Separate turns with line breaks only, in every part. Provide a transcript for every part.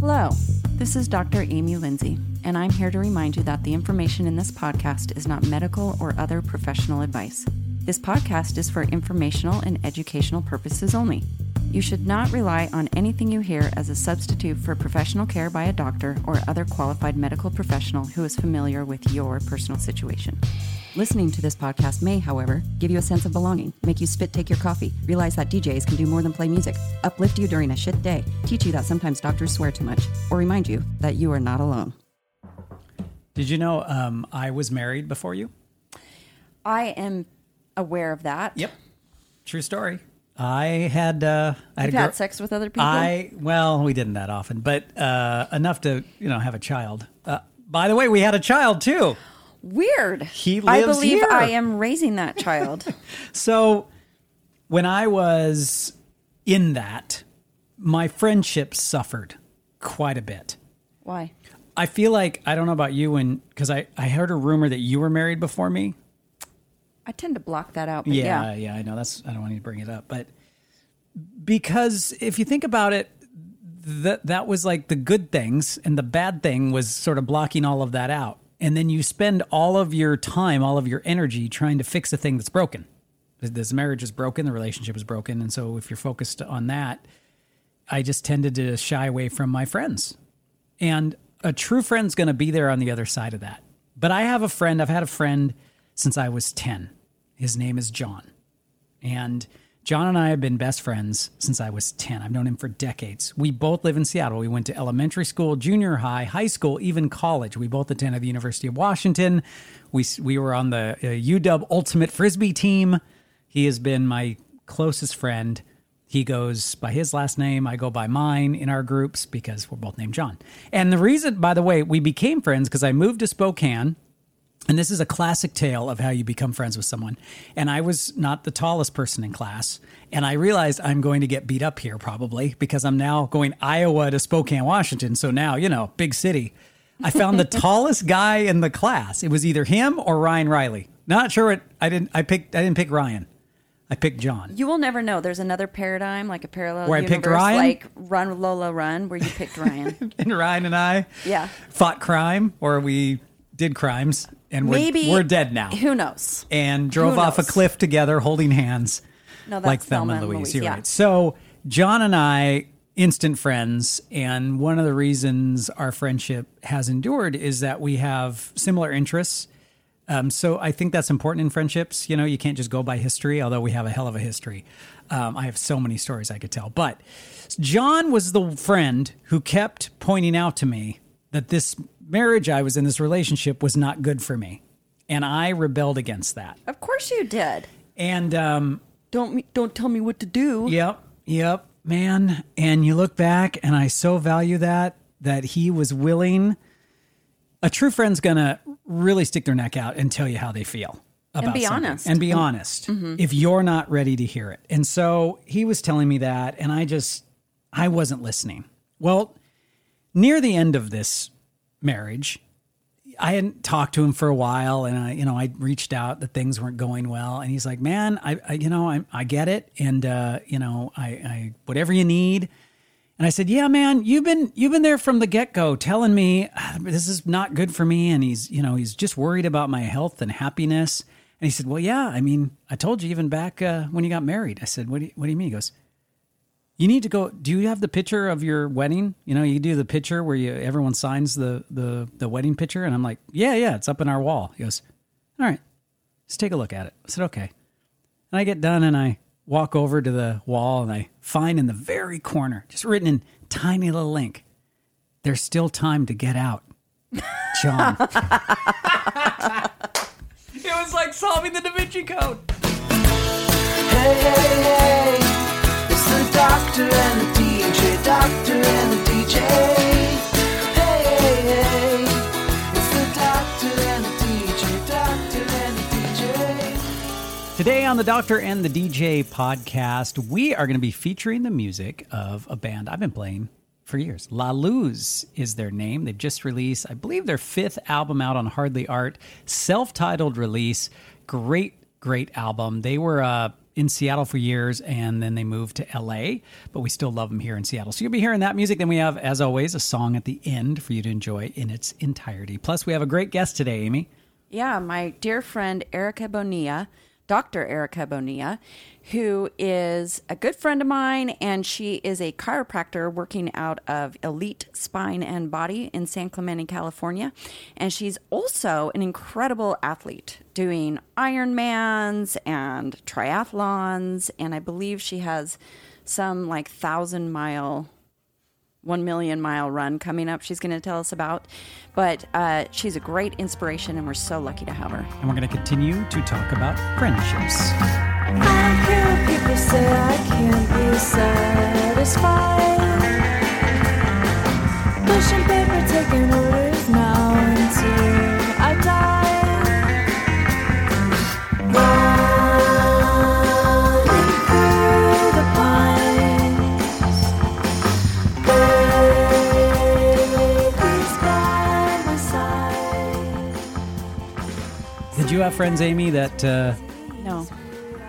Hello, this is Dr. Amy Lindsay, and I'm here to remind you that the information in this podcast is not medical or other professional advice. This podcast is for informational and educational purposes only. You should not rely on anything you hear as a substitute for professional care by a doctor or other qualified medical professional who is familiar with your personal situation. Listening to this podcast may, however, give you a sense of belonging, make you spit take your coffee, realize that DJs can do more than play music, uplift you during a shit day, teach you that sometimes doctors swear too much, or remind you that you are not alone.
Did you know um, I was married before you?
I am aware of that.
Yep. True story. I had uh, I
You've
a
had
girl-
sex with other people?
I well, we didn't that often, but uh, enough to you know have a child. Uh, by the way, we had a child too.
Weird.
He
I believe
here.
I am raising that child.
So when I was in that, my friendship suffered quite a bit.
Why?
I feel like I don't know about you, and because I I heard a rumor that you were married before me.
I tend to block that out. But
Yeah,
yeah.
yeah, I know. That's I don't want you to bring it up, but because if you think about it, that that was like the good things, and the bad thing was sort of blocking all of that out. And then you spend all of your time, all of your energy trying to fix a thing that's broken. This marriage is broken, the relationship is broken, and so if you're focused on that, I just tended to shy away from my friends. And a true friend's going to be there on the other side of that. But I have a friend, I've had a friend since I was 10. His name is John. And John and I have been best friends since I was 10. I've known him for decades. We both live in Seattle. We went to elementary school, junior high, high school, even college. We both attended the University of Washington. We, we were on the uh, UW Ultimate Frisbee team. He has been my closest friend. He goes by his last name. I go by mine in our groups because we're both named John. And the reason, by the way, we became friends because I moved to Spokane. And this is a classic tale of how you become friends with someone. And I was not the tallest person in class. And I realized I'm going to get beat up here probably because I'm now going Iowa to Spokane, Washington. So now, you know, big city. I found the tallest guy in the class. It was either him or Ryan Riley. Not sure what I didn't I picked I didn't pick Ryan. I picked John.
You will never know. There's another paradigm, like a parallel
Where I
universe,
picked Ryan?
like Run Lola Run, where you picked Ryan.
And Ryan and I
Yeah.
fought crime or we did crimes and we're,
Maybe
we're dead now.
Who knows?
and drove
Who
off a cliff together holding hands.
No, that's
like Thelma and
Thelma and
Louise.
Louise,
You're
yeah.
right. So John and I, instant friends, and one of the reasons our friendship has endured is that we have similar interests. Um, so I think that's important in friendships. You know, you can't just go by history, although we have a hell of a history. Um, I have so many stories I could tell. But John was the friend who kept pointing out to me that this marriage I was in, this relationship, was not good for me. And I rebelled against that.
Of course you did.
And um,
Don't me, don't tell me what to do.
Yep, yep, man. And you look back, and I so value that that he was willing. A true friend's gonna really stick their neck out and tell you how they feel about
be
something.
honest. Mm-hmm.
and be honest if you're not ready to hear it. And so he was telling me that, and I just I wasn't listening. Well, near the end of this marriage, I hadn't talked to him for a while, and I, you know, I reached out that things weren't going well, and he's like, "Man, I, I you know, I, I get it, and uh, you know, I, I, whatever you need." And I said, "Yeah, man, you've been, you've been there from the get go, telling me "Ah, this is not good for me, and he's, you know, he's just worried about my health and happiness." And he said, "Well, yeah, I mean, I told you even back uh, when you got married." I said, "What do you, what do you mean?" He goes, you need to go do you have the picture of your wedding? You know you do the picture where you everyone signs the the the wedding picture and i'm like yeah yeah it's up in our wall. He goes all right let's take a look at it. I said okay. And i get done and i walk over to the wall and i find in the very corner just written in tiny little ink there's still time to get out john. It was like solving the da vinci code.
Hey, hey, hey, it's the doctor and the DJ, doctor and the DJ. Hey, it's the doctor and the DJ, doctor and the DJ.
Today on the Doctor and the DJ podcast, we are going to be featuring the music of a band I've been playing for years. La Luz is their name. They've just released, I believe, their fifth album out on Hardly Art, self titled release. Great, great album. They were uh, in Seattle for years and then they moved to LA, but we still love them here in Seattle. So you'll be hearing that music. Then we have, as always, a song at the end for you to enjoy in its entirety. Plus, we have a great guest today, Amy.
Yeah, my dear friend Erika Bonilla, Dr. Erika Bonilla, who is a good friend of mine, and she is a chiropractor working out of Elite Spine and Body in San Clemente, California. And she's also an incredible athlete doing Ironmans and triathlons. And I believe she has some like thousand mile one million mile run coming up she's going to tell us about but uh, she's a great inspiration and we're so lucky to have her
And we're going to continue to talk about friendships.
I don't care what people say, I can't be satisfied. Pushing paper, taking orders now
you have friends, Amy, that uh,
no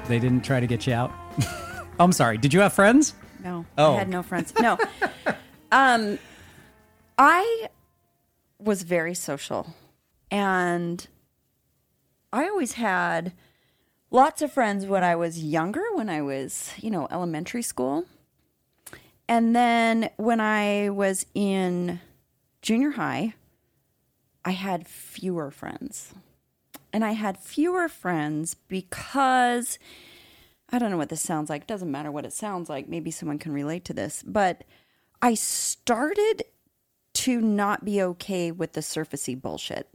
they didn't try to get you out? I'm sorry. Did you have friends?
no
Oh.
i had no friends no um i was very social and i always had lots of friends when i was younger when i was you know elementary school and then when i was in junior high i had fewer friends and i had fewer friends because I don't know what this sounds like. It doesn't matter what it sounds like. Maybe someone can relate to this. But I started to not be okay with the surfacey bullshit.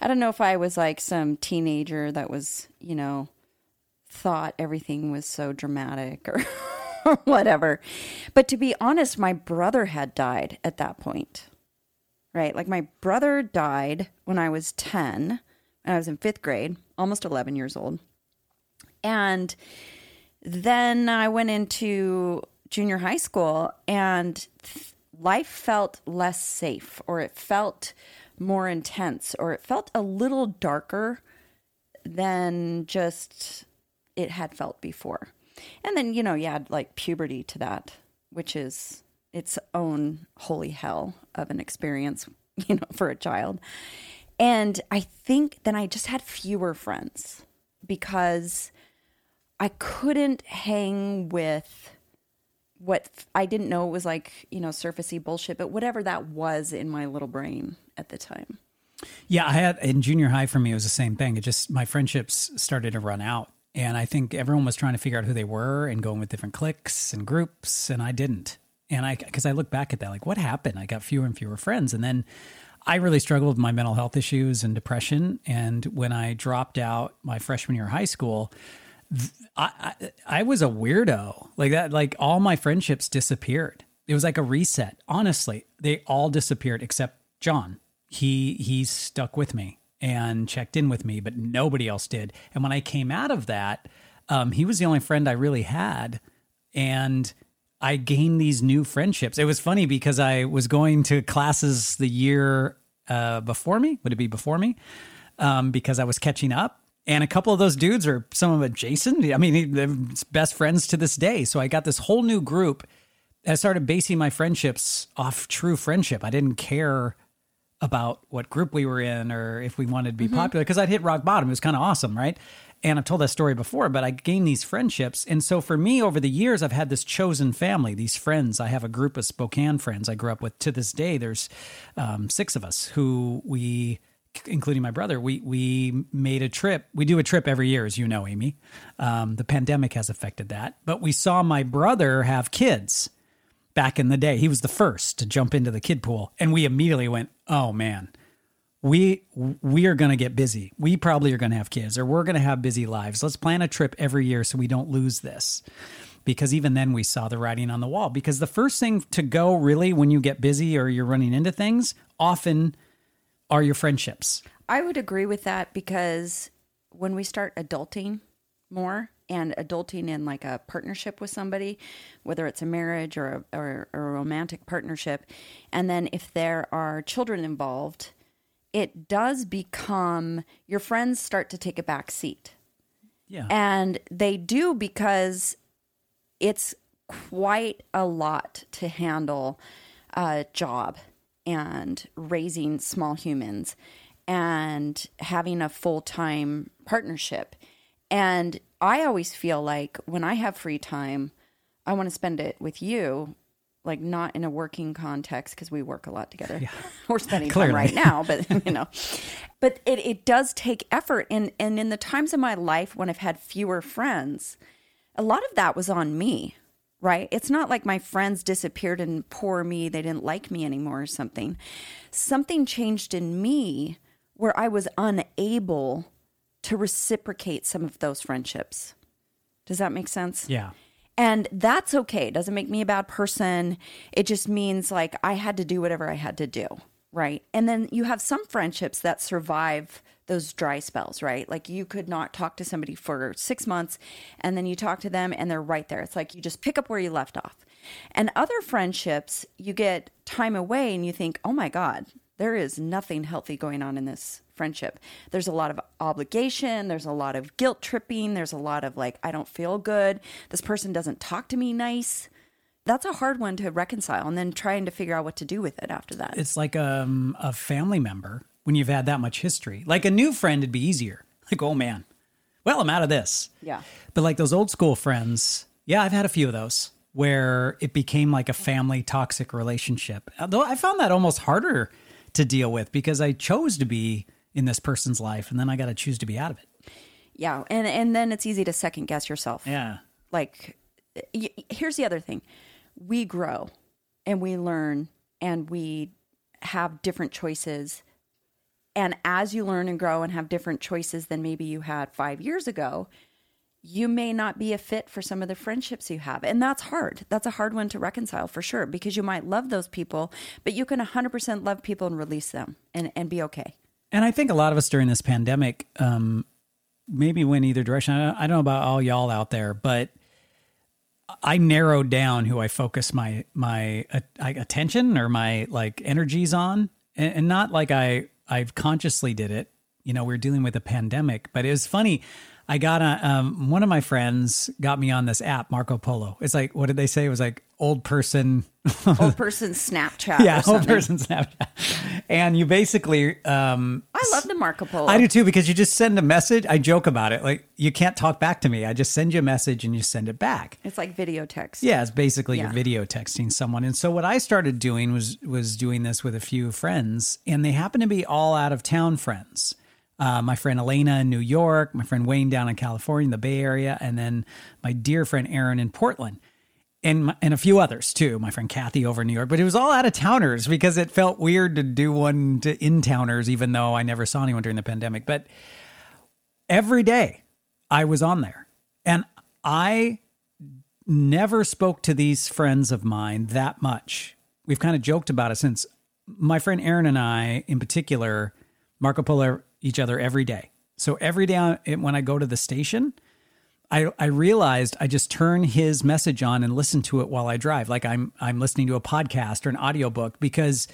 I don't know if I was like some teenager that was, you know, thought everything was so dramatic or, whatever. But to be honest, my brother had died at that point. Right? Like my brother died when I was 10, and I was in fifth grade, almost 11 years old. And then I went into junior high school and life felt less safe or it felt more intense or it felt a little darker than just it had felt before. And then, you know, you add like puberty to that, which is its own holy hell of an experience, you know, for a child. And I think then I just had fewer friends because I couldn't hang with what I didn't know it was like, you know, surfacey bullshit, but whatever that was in my little brain at the time.
Yeah, I had in junior high for me, it was the same thing. It just, my friendships started to run out. And I think everyone was trying to figure out who they were and going with different cliques and groups. And I didn't. And I, because I look back at that, like, what happened? I got fewer and fewer friends. And then I really struggled with my mental health issues and depression. And when I dropped out my freshman year of high school, I, I I was a weirdo like that. Like all my friendships disappeared. It was like a reset. Honestly, they all disappeared except John. He he stuck with me and checked in with me, but nobody else did. And when I came out of that, um, he was the only friend I really had, and I gained these new friendships. It was funny because I was going to classes the year uh, before me. Would it be before me? Um, because I was catching up. And a couple of those dudes are some of it Jason. I mean, they're best friends to this day. So I got this whole new group. I started basing my friendships off true friendship. I didn't care about what group we were in or if we wanted to be popular because I'd hit rock bottom. It was kind of awesome, right? And I've told that story before, but I gained these friendships. And so for me, over the years, I've had this chosen family, these friends. I have a group of Spokane friends I grew up with. To this day, there's um, six of us who we, including my brother, we we made a trip. We do a trip every year, as you know, Amy. Um, the pandemic has affected that, but we saw my brother have kids back in the day. He was the first to jump into the kid pool, and we immediately went, "Oh man, we we are going to get busy. We probably are going to have kids, or we're going to have busy lives. Let's plan a trip every year so we don't lose this." Because even then, we saw the writing on the wall. Because the first thing to go, really, when you get busy or you're running into things, often are your friendships.
I would agree with that because when we start adulting more and adulting in like a partnership with somebody, whether it's a marriage or a, or a romantic partnership, and then if there are children involved, it does become your friends start to take a back seat.
Yeah.
And they do because it's quite a lot to handle a job and raising small humans and having a full time partnership. And I always feel like when I have free time, I want to spend it with you, like not in a working context because we work a lot together. We're spending
Clearly.
time right now, but you know, but it, it does take effort. And, and in the times of my life when I've had fewer friends, a lot of that was on me, right? It's not like my friends disappeared and poor me, they didn't like me anymore or something. Something changed in me where I was unable to reciprocate some of those friendships. Does that make sense?
Yeah.
And that's okay. It doesn't make me a bad person. It just means like I had to do whatever I had to do. Right. And then you have some friendships that survive those dry spells, right? Like you could not talk to somebody for six months and then you talk to them and they're right there. It's like you just pick up where you left off. And other friendships, you get time away and you think, oh my God, there is nothing healthy going on in this friendship. There's a lot of obligation. There's a lot of guilt tripping. There's a lot of like, I don't feel good. This person doesn't talk to me nice. That's a hard one to reconcile and then trying to figure out what to do with it after that.
It's like um, a family member when you've had that much history. Like a new friend, it'd be easier. Like, oh man, well, I'm out of this.
Yeah.
But like those old school friends, yeah, I've had a few of those where it became like a family toxic relationship. Though I found that almost harder to deal with because I chose to be in this person's life and then I got to choose to be out of it.
Yeah. And, and then it's easy to second guess yourself.
Yeah.
like y- here's the other thing we grow and we learn and we have different choices and as you learn and grow and have different choices than maybe you had 5 years ago you may not be a fit for some of the friendships you have and that's hard that's a hard one to reconcile for sure because you might love those people but you can 100% love people and release them and, and be okay
And I think a lot of us during this pandemic um, maybe went either direction. I don't, know about all y'all out there, but I narrowed down who I focus my my uh, attention or my like energies on, and, and not like I I've consciously did it. You know, we are dealing with a pandemic, but it was funny. I got a um, one of my friends got me on this app, Marco Polo. It's like what did they say? It was like old person
old person snapchat
yeah, old person Snapchat. And you basically, um,
i love the marco polo
I do too, because you just send a message. I joke about it. Like, you can't talk back to me. I just send you a message and you send it back.
it's like video text
Yeah, it's basically
Yeah.
you're video texting someone. And so what I started doing was was doing this with a few friends, and they happen to be all out of town friends. Uh, my friend Elena in New York, my friend Wayne down in California, in the Bay Area, and then my dear friend Aaron in Portland, and my, and a few others too. My friend Kathy over in New York, but it was all out of towners because it felt weird to do one to in towners, even though I never saw anyone during the pandemic. But every day I was on there, and I never spoke to these friends of mine that much. We've kind of joked about it since my friend Aaron and I, in particular, Marco Polo each other every day. So every day I- when I go to the station, I, I realized I just turn his message on and listen to it while I drive, like I'm I'm listening to a podcast or an audiobook because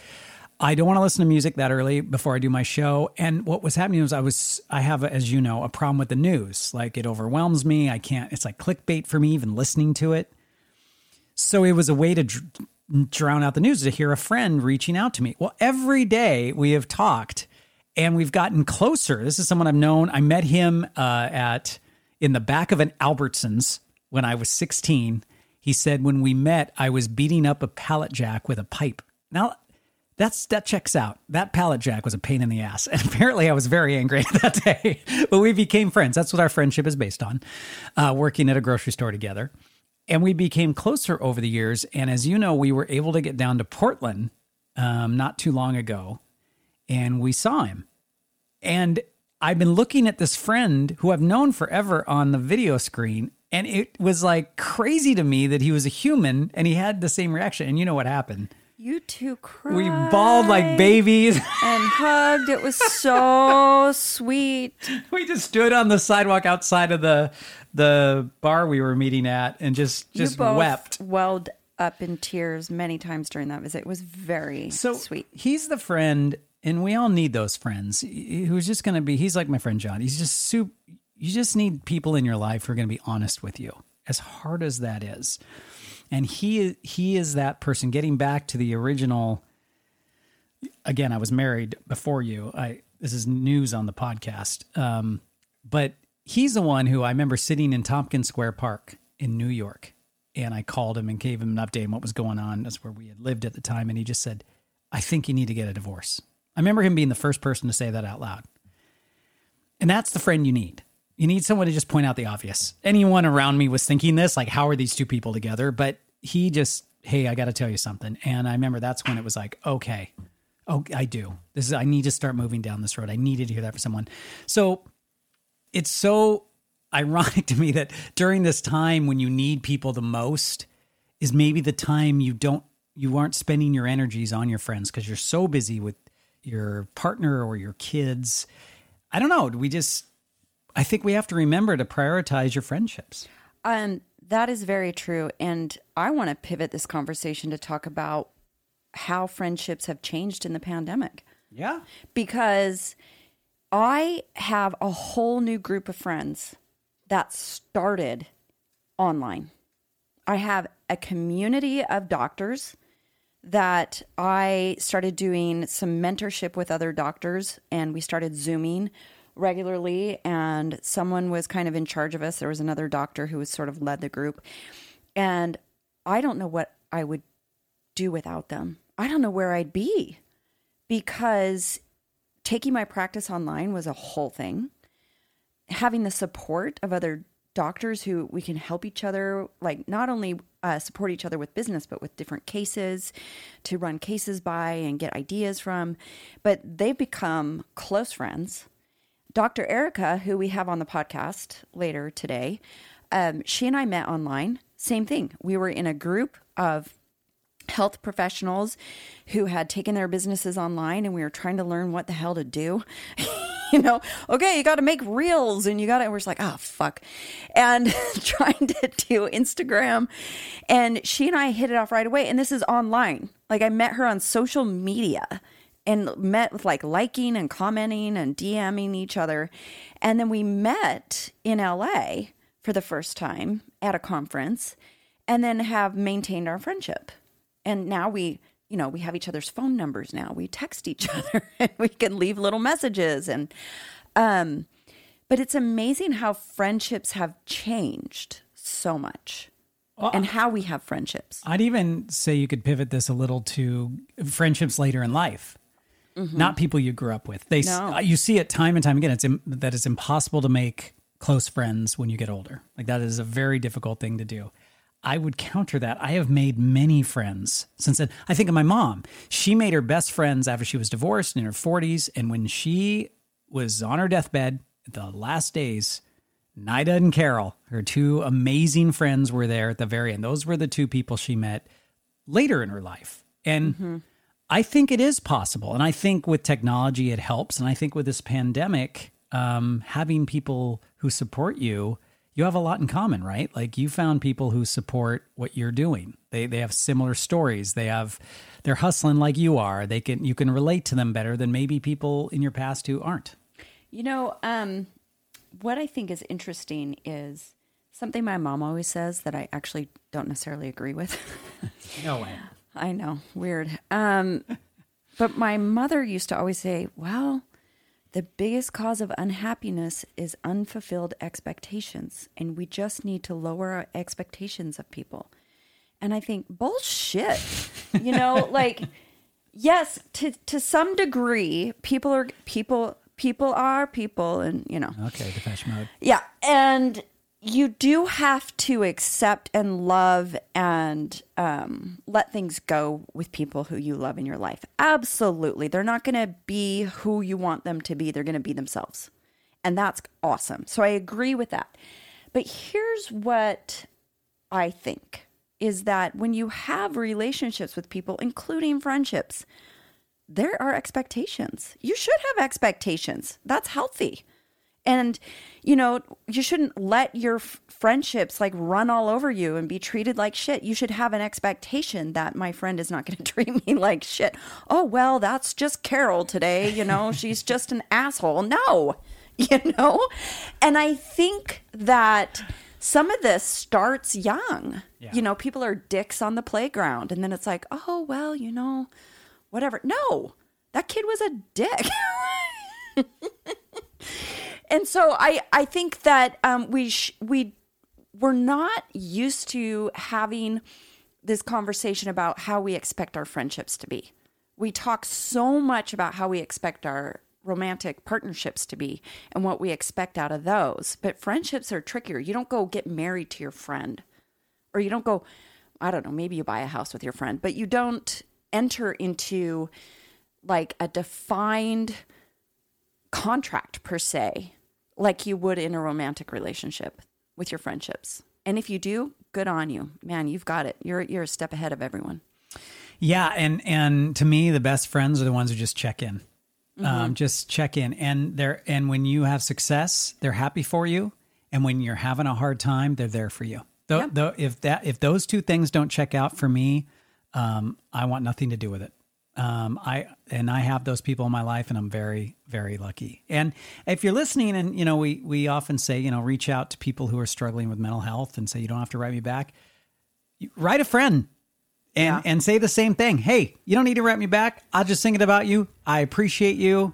I don't want to listen to music that early before I do my show. And what was happening was I was I have, as you know, a problem with the news. Like it overwhelms me. I can't. It's like clickbait for me even listening to it. So it was a way to dr- drown out the news to hear a friend reaching out to me. Well, every day we have talked and we've gotten closer. This is someone I've known. I met him uh, at in the back of an Albertsons when I was 16. He said when we met, I was beating up a pallet jack with a pipe. Now that's that checks out. That pallet jack was a pain in the ass, and apparently I was very angry that day. but we became friends. That's what our friendship is based on. Uh, working at a grocery store together, and we became closer over the years. And as you know, we were able to get down to Portland um, not too long ago, and we saw him. And I've been looking at this friend who I've known forever on the video screen, and it was like crazy to me that he was a human and he had the same reaction. And you know what happened?
You two cried.
We bawled like babies.
and hugged. It was so sweet.
we just stood on the sidewalk outside of the the bar we were meeting at and just just wept.
welled up in tears many times during that visit. It was very
So
sweet.
He's the friend, and we all need those friends. Who's just going to be? He's like my friend John. He's just super. You just need people in your life who are going to be honest with you, as hard as that is. And he he is that person. Getting back to the original. Again, I was married before you. I this is news on the podcast. Um, but he's the one who I remember sitting in Tompkins Square Park in New York, and I called him and gave him an update on what was going on. That's where we had lived at the time, and he just said, "I think you need to get a divorce." I remember him being the first person to say that out loud. And that's the friend you need. You need someone to just point out the obvious. Anyone around me was thinking this, like, how are these two people together? But he just, hey, I got to tell you something. And I remember that's when it was like, okay, oh, I do. This is, I need to start moving down this road. I needed to hear that from someone. So it's so ironic to me that during this time when you need people the most is maybe the time you don't, you aren't spending your energies on your friends because you're so busy with your partner or your kids. I don't know. We just, I think we have to remember to prioritize your friendships.
Um, that is very true. And I want to pivot this conversation to talk about how friendships have changed in the pandemic
Yeah.
because I have a whole new group of friends that started online. I have a community of doctors that I started doing some mentorship with other doctors and we started Zooming regularly. And someone was kind of in charge of us. There was another doctor who was sort of led the group. And I don't know what I would do without them. I don't know where I'd be because taking my practice online was a whole thing. Having the support of other doctors who we can help each other, like not only uh, support each other with business, but with different cases to run cases by and get ideas from. But they've become close friends. Dr. Erika, who we have on the podcast later today, um, she and I met online. Same thing. We were in a group of health professionals who had taken their businesses online and we were trying to learn what the hell to do. you know, okay, you got to make reels and you got to, we're just like, oh, fuck. And trying to do Instagram. And she and I hit it off right away. And this is online. Like I met her on social media and met with like liking and commenting and DMing each other. And then we met in LA for the first time at a conference and then have maintained our friendship. And now we, you know, we have each other's phone numbers now. We text each other and we can leave little messages and um but it's amazing how friendships have changed so much. and how we have friendships.
I'd even say you could pivot this a little to friendships later in life. Not people you grew up with. They
No.
you see it time and time again. It's Im- that it's impossible to make close friends when you get older. Like that is a very difficult thing to do. I would counter that. I have made many friends since then. I think of my mom. She made her best friends after she was divorced in her 40s. And when she was on her deathbed, the last days, Nida and Carol, her two amazing friends, were there at the very end. Those were the two people she met later in her life. And I think it is possible. And I think with technology, it helps. And I think with this pandemic, um, having people who support you, you have a lot in common, right? Like you found people who support what you're doing. They they have similar stories. They have they're hustling like you are. They can you can relate to them better than maybe people in your past who aren't.
You know, um, what I think is interesting is something my mom always says that I actually don't necessarily agree with.
No way.
I know, weird. Um, but my mother used to always say, well, the biggest cause of unhappiness is unfulfilled expectations. And we just need to lower our expectations of people. And I think, bullshit. You know, like, yes, to, to some degree, people are people, people are people, and, you know,
Okay, Depeche Mode.
yeah. And you do have to accept and love and um, let things go with people who you love in your life. Absolutely. They're not going to be who you want them to be, they're going to be themselves. And that's awesome. So I agree with that. But here's what I think is that when you have relationships with people, including friendships, there are expectations. You should have expectations. That's healthy. And, you know, you shouldn't let your f- friendships like run all over you and be treated like shit. You should have an expectation that my friend is not going to treat me like shit. Oh, well, that's just Carol today. You know, she's just an asshole. No, you know? And I think that some of this starts young.
Yeah.
You know, people are dicks on the playground, and then it's like, oh, well, you know, whatever. No, that kid was a dick. And so I, I think that um, we, sh- we, we're not used to having this conversation about how we expect our friendships to be. We talk so much about how we expect our romantic partnerships to be and what we expect out of those. But friendships are trickier. You don't go get married to your friend, or you don't go, I don't know, maybe you buy a house with your friend, but you don't enter into like a defined contract per se, like you would in a romantic relationship with your friendships. And if you do, good on you. Man, you've got it. You're you're a step ahead of everyone.
Yeah, and and to me, the best friends are the ones who just check in, um, just check in, and they're and when you have success, they're happy for you, and when you're having a hard time, they're there for you. Though,
Yeah.
though, if that if those two things don't check out for me, um, I want nothing to do with it. Um, I and I have those people in my life, and I'm very very lucky. And if you're listening, and you know, we we often say, you know, reach out to people who are struggling with mental health, and say you don't have to write me back. You- Write a friend and and say the same thing. Hey, you don't need to write me back. I'm just thinking about you. I appreciate you.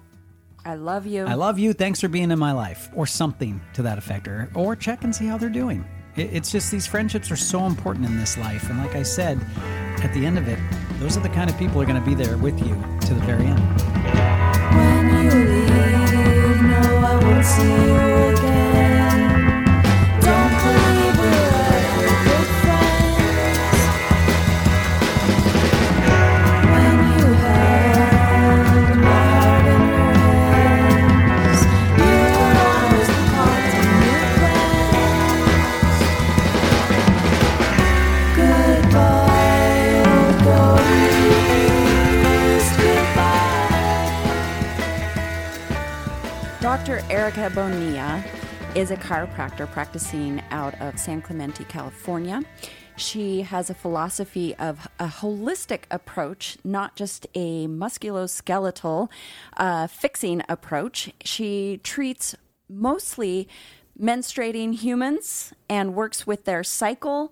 I love you.
I love you. Thanks for being in my life, or something to that effect, or or check and see how they're doing. It, it's just these friendships are so important in this life, and like I said, at the end of it, those are the kind of people who are going to be there with you to the very end.
Erika Bonilla is a chiropractor practicing out of San Clemente, California. She has a philosophy of a holistic approach, not just a musculoskeletal uh, fixing approach. She treats mostly menstruating humans and works with their cycle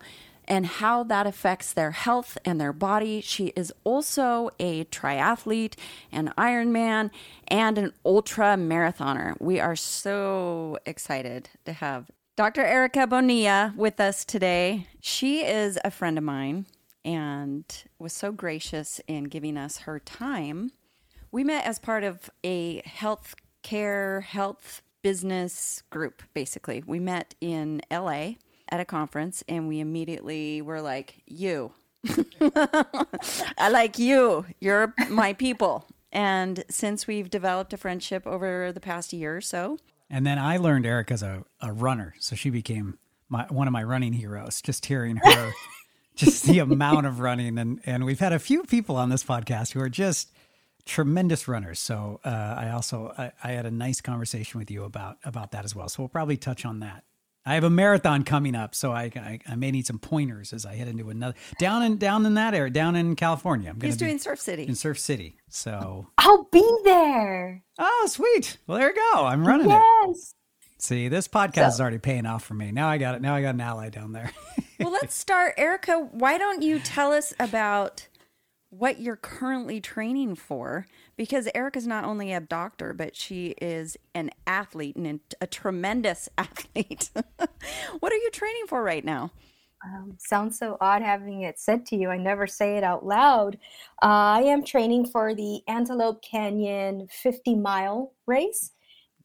and how that affects their health and their body. She is also a triathlete, an Ironman, and an ultra marathoner. We are so excited to have Dr. Erika Bonilla with us today. She is a friend of mine and was so gracious in giving us her time. We met as part of a health care, health business group, basically. We met in LA at a conference and we immediately were like, You. I like you. You're my people. And since we've developed a friendship over the past year or so,
And then I learned Erika's a, a runner, so she became my one of my running heroes. Just hearing her, just the amount of running, and and we've had a few people on this podcast who are just tremendous runners. So uh, I also I, I had a nice conversation with you about about that as well. So we'll probably touch on that. I have a marathon coming up, so I, I, I may need some pointers as I head into another down in down in that area, down in California. I'm
he's
be
doing Surf City.
in Surf City. So
I'll be there.
oh sweet. Well there you go. I'm running it.
Yes.
See, this podcast is already paying off for me. Now I got it. Now I got an ally down there.
well, let's start. Erika, why don't you tell us about what you're currently training for? Because Erika's not only a doctor, but she is an athlete and a tremendous athlete. what are you training for right now?
Um, sounds so odd having it said to you. I never say it out loud. Uh, I am training for the Antelope Canyon 50 mile race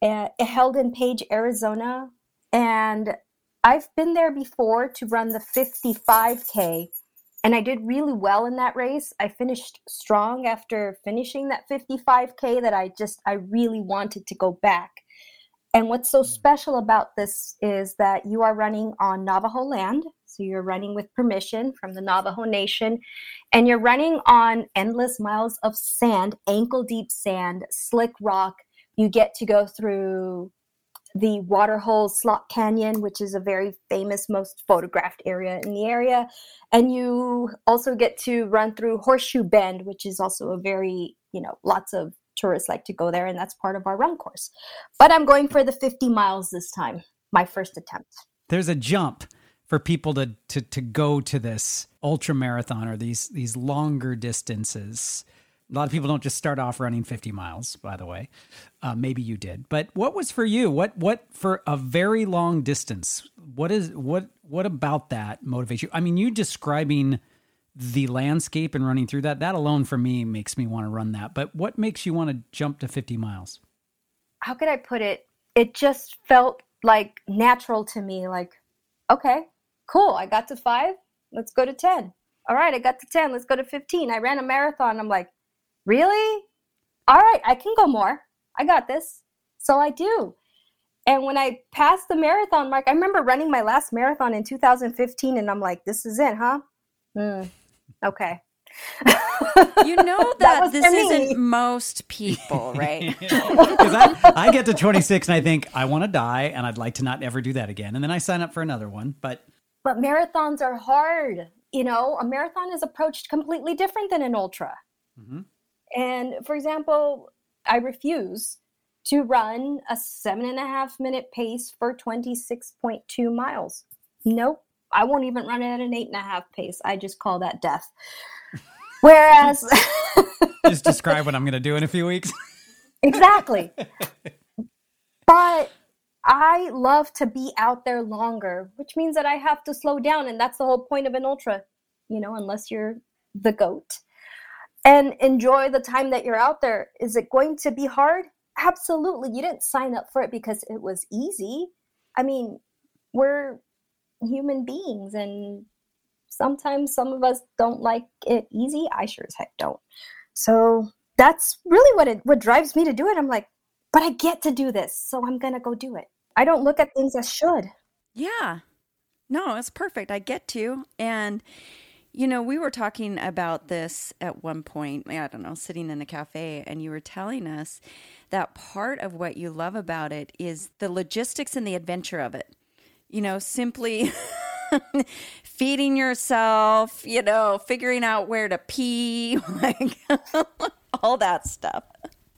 uh, held in Page, Arizona. And I've been there before to run the 55K, and I did really well in that race. I finished strong after finishing that 55K that I just, I really wanted to go back. And what's so mm-hmm. special about this is that you are running on Navajo land. So you're running with permission from the Navajo Nation, and you're running on endless miles of sand, ankle deep sand, slick rock. You get to go through the Waterhole Slot Canyon, which is a very famous, most photographed area in the area. And you also get to run through Horseshoe Bend, which is also a very, you know, lots of tourists like to go there, and that's part of our run course. But I'm going for the 50 miles this time, my first attempt.
There's a jump for people to to to go to this ultra marathon or these these longer distances. A lot of people don't just start off running 50 miles, by the way. Uh, maybe you did, but what was for you? What what for a very long distance? What is what what about that motivates you? I mean, you describing the landscape and running through that that alone for me makes me want to run that. But what makes you want to jump to 50 miles?
How could I put it? It just felt like natural to me. Like, okay, cool. I got to five. Let's go to 10. All right, I got to 10. Let's go to 15. I ran a marathon. I'm like, really? All right, I can go more. I got this. So I do. And when I passed the marathon mark, I remember running my last marathon in 2015, and I'm like, this is it, huh? Hmm. Okay.
You know that,
was
this isn't most people, right?
Because I, I get to 26 and I think I want to die and I'd like to not ever do that again. And then I sign up for another one. But
but marathons are hard. You know, a marathon is approached completely different than an ultra.
Mhm.
And for example, I refuse to run a seven and a half minute pace for 26.2 miles. Nope. I won't even run it at an eight and a half pace. I just call that death. Whereas,
just describe what I'm going to do in a few weeks.
exactly. But I love to be out there longer, which means that I have to slow down. And that's the whole point of an ultra, you know, unless you're the goat. And enjoy the time that you're out there. Is it going to be hard? Absolutely. You didn't sign up for it because it was easy. I mean, we're human beings, and sometimes some of us don't like it easy. I sure as heck don't. So that's really what it what drives me to do it. I'm like, but I get to do this, so I'm gonna go do it. I don't look at things as should.
Yeah. No, it's perfect. I get to. And, you know, we were talking about this at one point, I don't know, sitting in a cafe, and you were telling us that part of what you love about it is the logistics and the adventure of it. You know, simply feeding yourself, you know, figuring out where to pee, like all that stuff.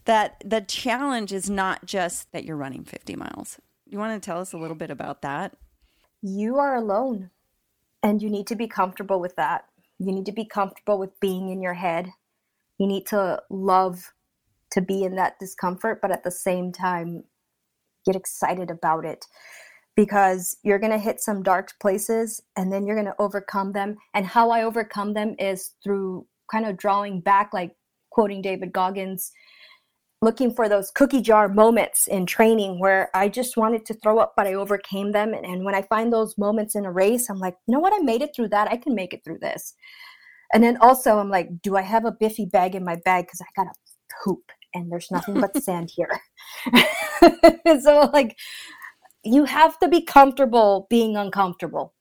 That the challenge is not just that you're running 50 miles. You want to tell us a little bit about that?
You are alone, and you need to be comfortable with that. You need to be comfortable with being in your head. You need to love to be in that discomfort, but at the same time, get excited about it because you're going to hit some dark places and then you're going to overcome them. And how I overcome them is through kind of drawing back, like quoting David Goggins, looking for those cookie jar moments in training where I just wanted to throw up, but I overcame them. And, and when I find those moments in a race, I'm like, you know what? I made it through that. I can make it through this. And then also, I'm like, do I have a Biffy bag in my bag? Because I got to poop and there's nothing but sand here. so, like, you have to be comfortable being uncomfortable.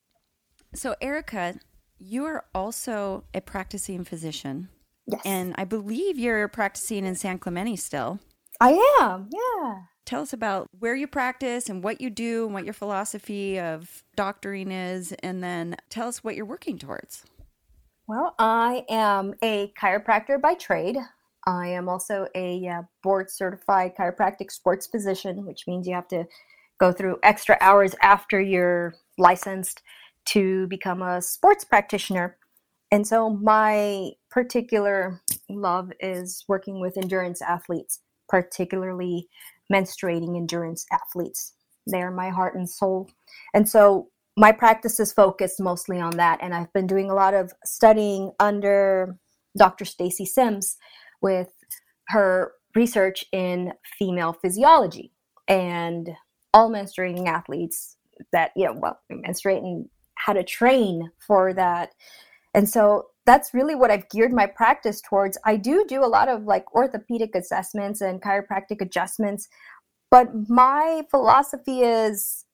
So, Erika, you are also a practicing physician,
Yes.
and I believe you're practicing in San Clemente still.
I am. Yeah.
Tell us about where you practice and what you do and what your philosophy of doctoring is, and then tell us what you're working towards.
Well, I am a chiropractor by trade. I am also a uh, board certified chiropractic sports physician, which means you have to go through extra hours after you're licensed to become a sports practitioner. And so my particular love is working with endurance athletes, particularly menstruating endurance athletes. They are my heart and soul. And so my practice is focused mostly on that. And I've been doing a lot of studying under Dr. Stacy Sims with her research in female physiology and all menstruating athletes that, you know, well, menstruate and how to train for that. And so that's really what I've geared my practice towards. I do do a lot of like orthopedic assessments and chiropractic adjustments, but my philosophy is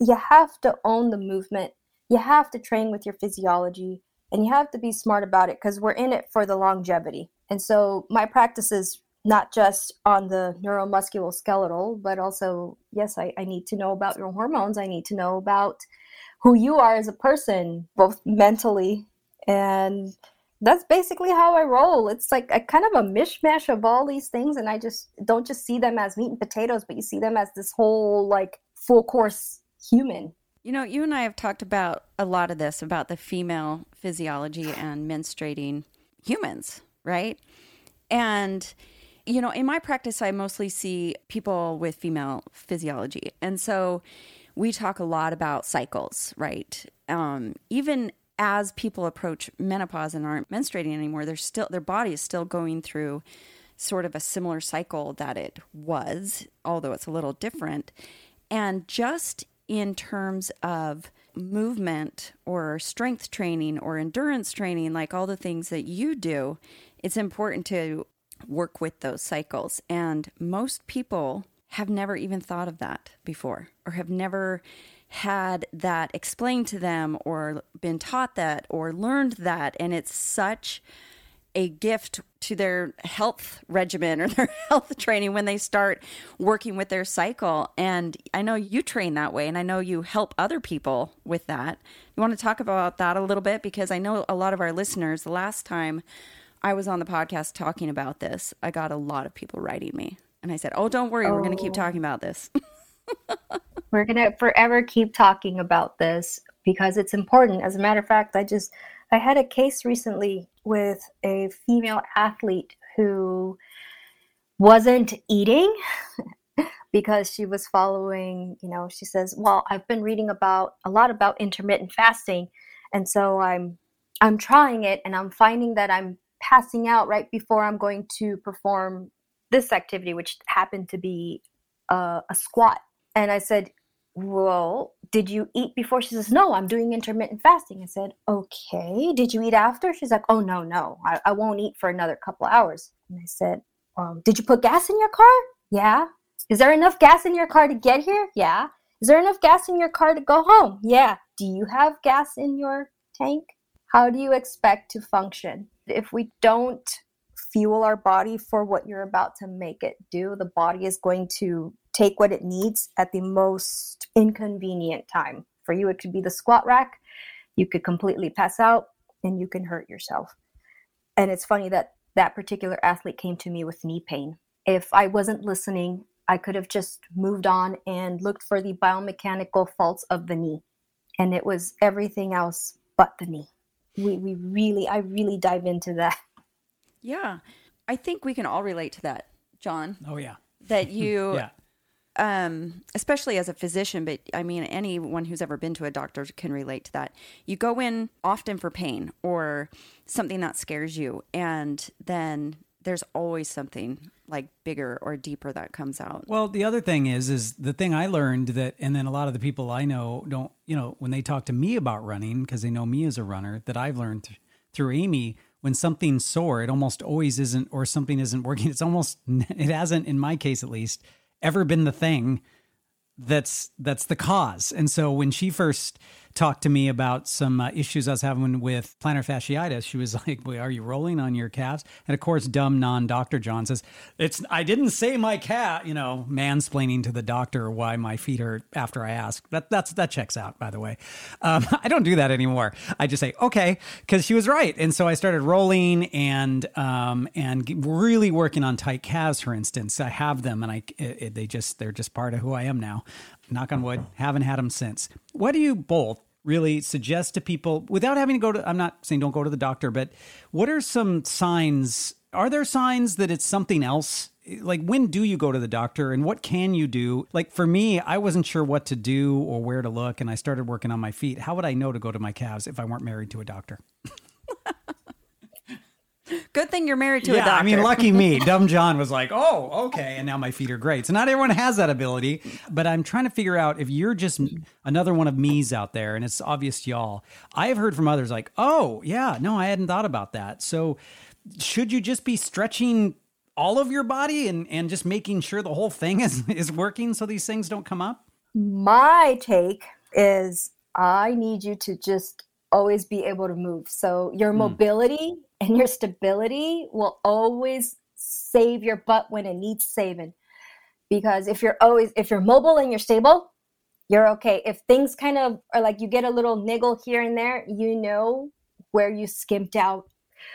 you have to own the movement. You have to train with your physiology and you have to be smart about it because we're in it for the longevity. And so my practice is not just on the neuromusculoskeletal, but also, yes, I, I need to know about your hormones. I need to know about who you are as a person, both mentally and that's basically how I roll. It's like a kind of a mishmash of all these things, and I just don't just see them as meat and potatoes, but you see them as this whole like full course human.
You know, you and I have talked about a lot of this about the female physiology and menstruating humans, right? And, you know, in my practice, I mostly see people with female physiology. And so we talk a lot about cycles, right? Um, even as people approach menopause and aren't menstruating anymore, they're still, their body is still going through sort of a similar cycle that it was, although it's a little different. And just in terms of movement or strength training or endurance training, like all the things that you do, it's important to work with those cycles. And most people have never even thought of that before or have never had that explained to them or been taught that or learned that. And it's such a gift to their health regimen or their health training when they start working with their cycle. And I know you train that way, and I know you help other people with that. You want to talk about that a little bit? Because I know a lot of our listeners, the last time I was on the podcast talking about this, I got a lot of people writing me. And I said, Oh, don't worry, we're going to keep
Oh.
talking about this.
We're gonna forever keep talking about this because it's important. As a matter of fact, I just I had a case recently with a female athlete who wasn't eating because she was following, you know, she says, "Well, I've been reading about a lot about intermittent fasting, and so I'm I'm trying it and I'm finding that I'm passing out right before I'm going to perform this activity which happened to be a squat." And I said, well, did you eat before? She says, no, I'm doing intermittent fasting. I said, okay. Did you eat after? She's like, oh, no, no, I, I won't eat for another couple hours. And I said, um, did you put gas in your car? Yeah. Is there enough gas in your car to get here? Yeah. Is there enough gas in your car to go home? Yeah. Do you have gas in your tank? How do you expect to function? If we don't fuel our body for what you're about to make it do, the body is going to take what it needs at the most inconvenient time. For you, it could be the squat rack. You could completely pass out and you can hurt yourself. And it's funny that that particular athlete came to me with knee pain. If I wasn't listening, I could have just moved on and looked for the biomechanical faults of the knee. And it was everything else but the knee. We, we really, I really dive into that.
yeah. I think we can all relate to that, John,
Oh yeah.
that you
Yeah.
Um, especially as a physician, but I mean, anyone who's ever been to a doctor can relate to that. You go in often for pain or something that scares you, and then there's always something like bigger or deeper that comes out.
Well, the other thing is, is the thing I learned that, and then a lot of the people I know don't, you know, when they talk to me about running, because they know me as a runner, that I've learned th- through Amy, when something's sore, it almost always isn't, or something isn't working. It's almost, it hasn't, in my case at least, ever been the thing that's that's the cause. And so when she first talked to me about some uh, issues I was having with plantar fasciitis, she was like, well, "Are you rolling on your calves?" And of course, dumb non-doctor John says, "It's I didn't say my cat." You know, mansplaining to the doctor why my feet hurt after I ask. That that's that checks out, by the way. Um, I don't do that anymore. I just say okay because she was right, and so I started rolling and um, and really working on tight calves. For instance, I have them, and I it, it- they just they're just part of who I am now. Knock on wood, haven't had them since. What do you both really suggest to people without having to go to? I'm not saying don't go to the doctor, but what are some signs? Are there signs that it's something else? Like when do you go to the doctor and what can you do? Like for me, I wasn't sure what to do or where to look, and I started working on my feet. How would I know to go to my calves if I weren't married to a doctor?
Good thing you're married to a
yeah,
doctor.
I mean, lucky me. Dumb John was like, "Oh, okay," and now my feet are great. So not everyone has that ability, but I'm trying to figure out if you're just another one of me's out there, and it's obvious to y'all. I have heard from others like, "Oh, yeah, no, I hadn't thought about that." So should you just be stretching all of your body and and just making sure the whole thing is is working so these things don't come up?
My take is I need you to just always be able to move. So your hmm. mobility and your stability will always save your butt when it needs saving. Because if you're always if you're mobile and you're stable, you're okay. If things kind of are like you get a little niggle here and there, you know where you skimped out.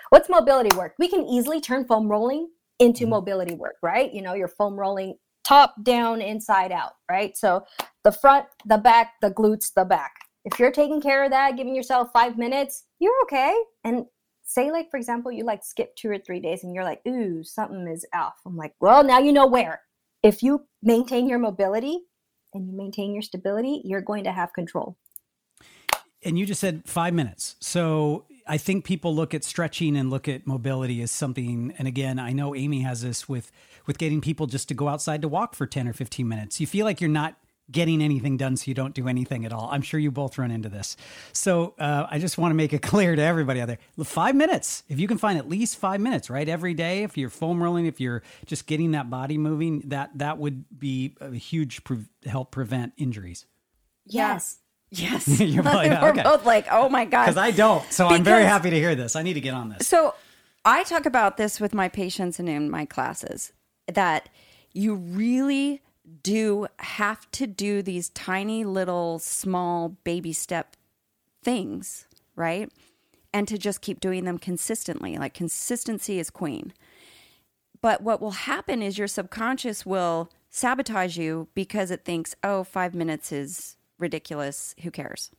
What's mobility work? We can easily turn foam rolling into mm-hmm. mobility work, right? You know, you're foam rolling top, down, inside out, right? So the front, the back, the glutes, the back. If you're taking care of that, giving yourself five minutes, you're okay. And say, like, for example, you like skip two or three days and you're like, ooh, something is off. I'm like, well, now you know where. If you maintain your mobility and you maintain your stability, you're going to have control.
And you just said five minutes. So I think people look at stretching and look at mobility as something. And again, I know Amy has this with with getting people just to go outside to walk for ten or fifteen minutes. You feel like you're not getting anything done, so you don't do anything at all. I'm sure you both run into this. So uh, I just want to make it clear to everybody out there: five minutes. If you can find at least five minutes, right, every day. If you're foam rolling, if you're just getting that body moving, that that would be a huge pre- help prevent injuries.
Yes. Yes.
You're like,
We're
okay.
both like, oh my God.
Because I don't, so I'm very happy to hear this. I need to get on this.
So I talk about this with my patients and in my classes that you really do have to do these tiny little small baby step things, right? And to just keep doing them consistently. Like consistency is queen. But what will happen is your subconscious will sabotage you because it thinks, oh, five minutes is ridiculous. Who cares?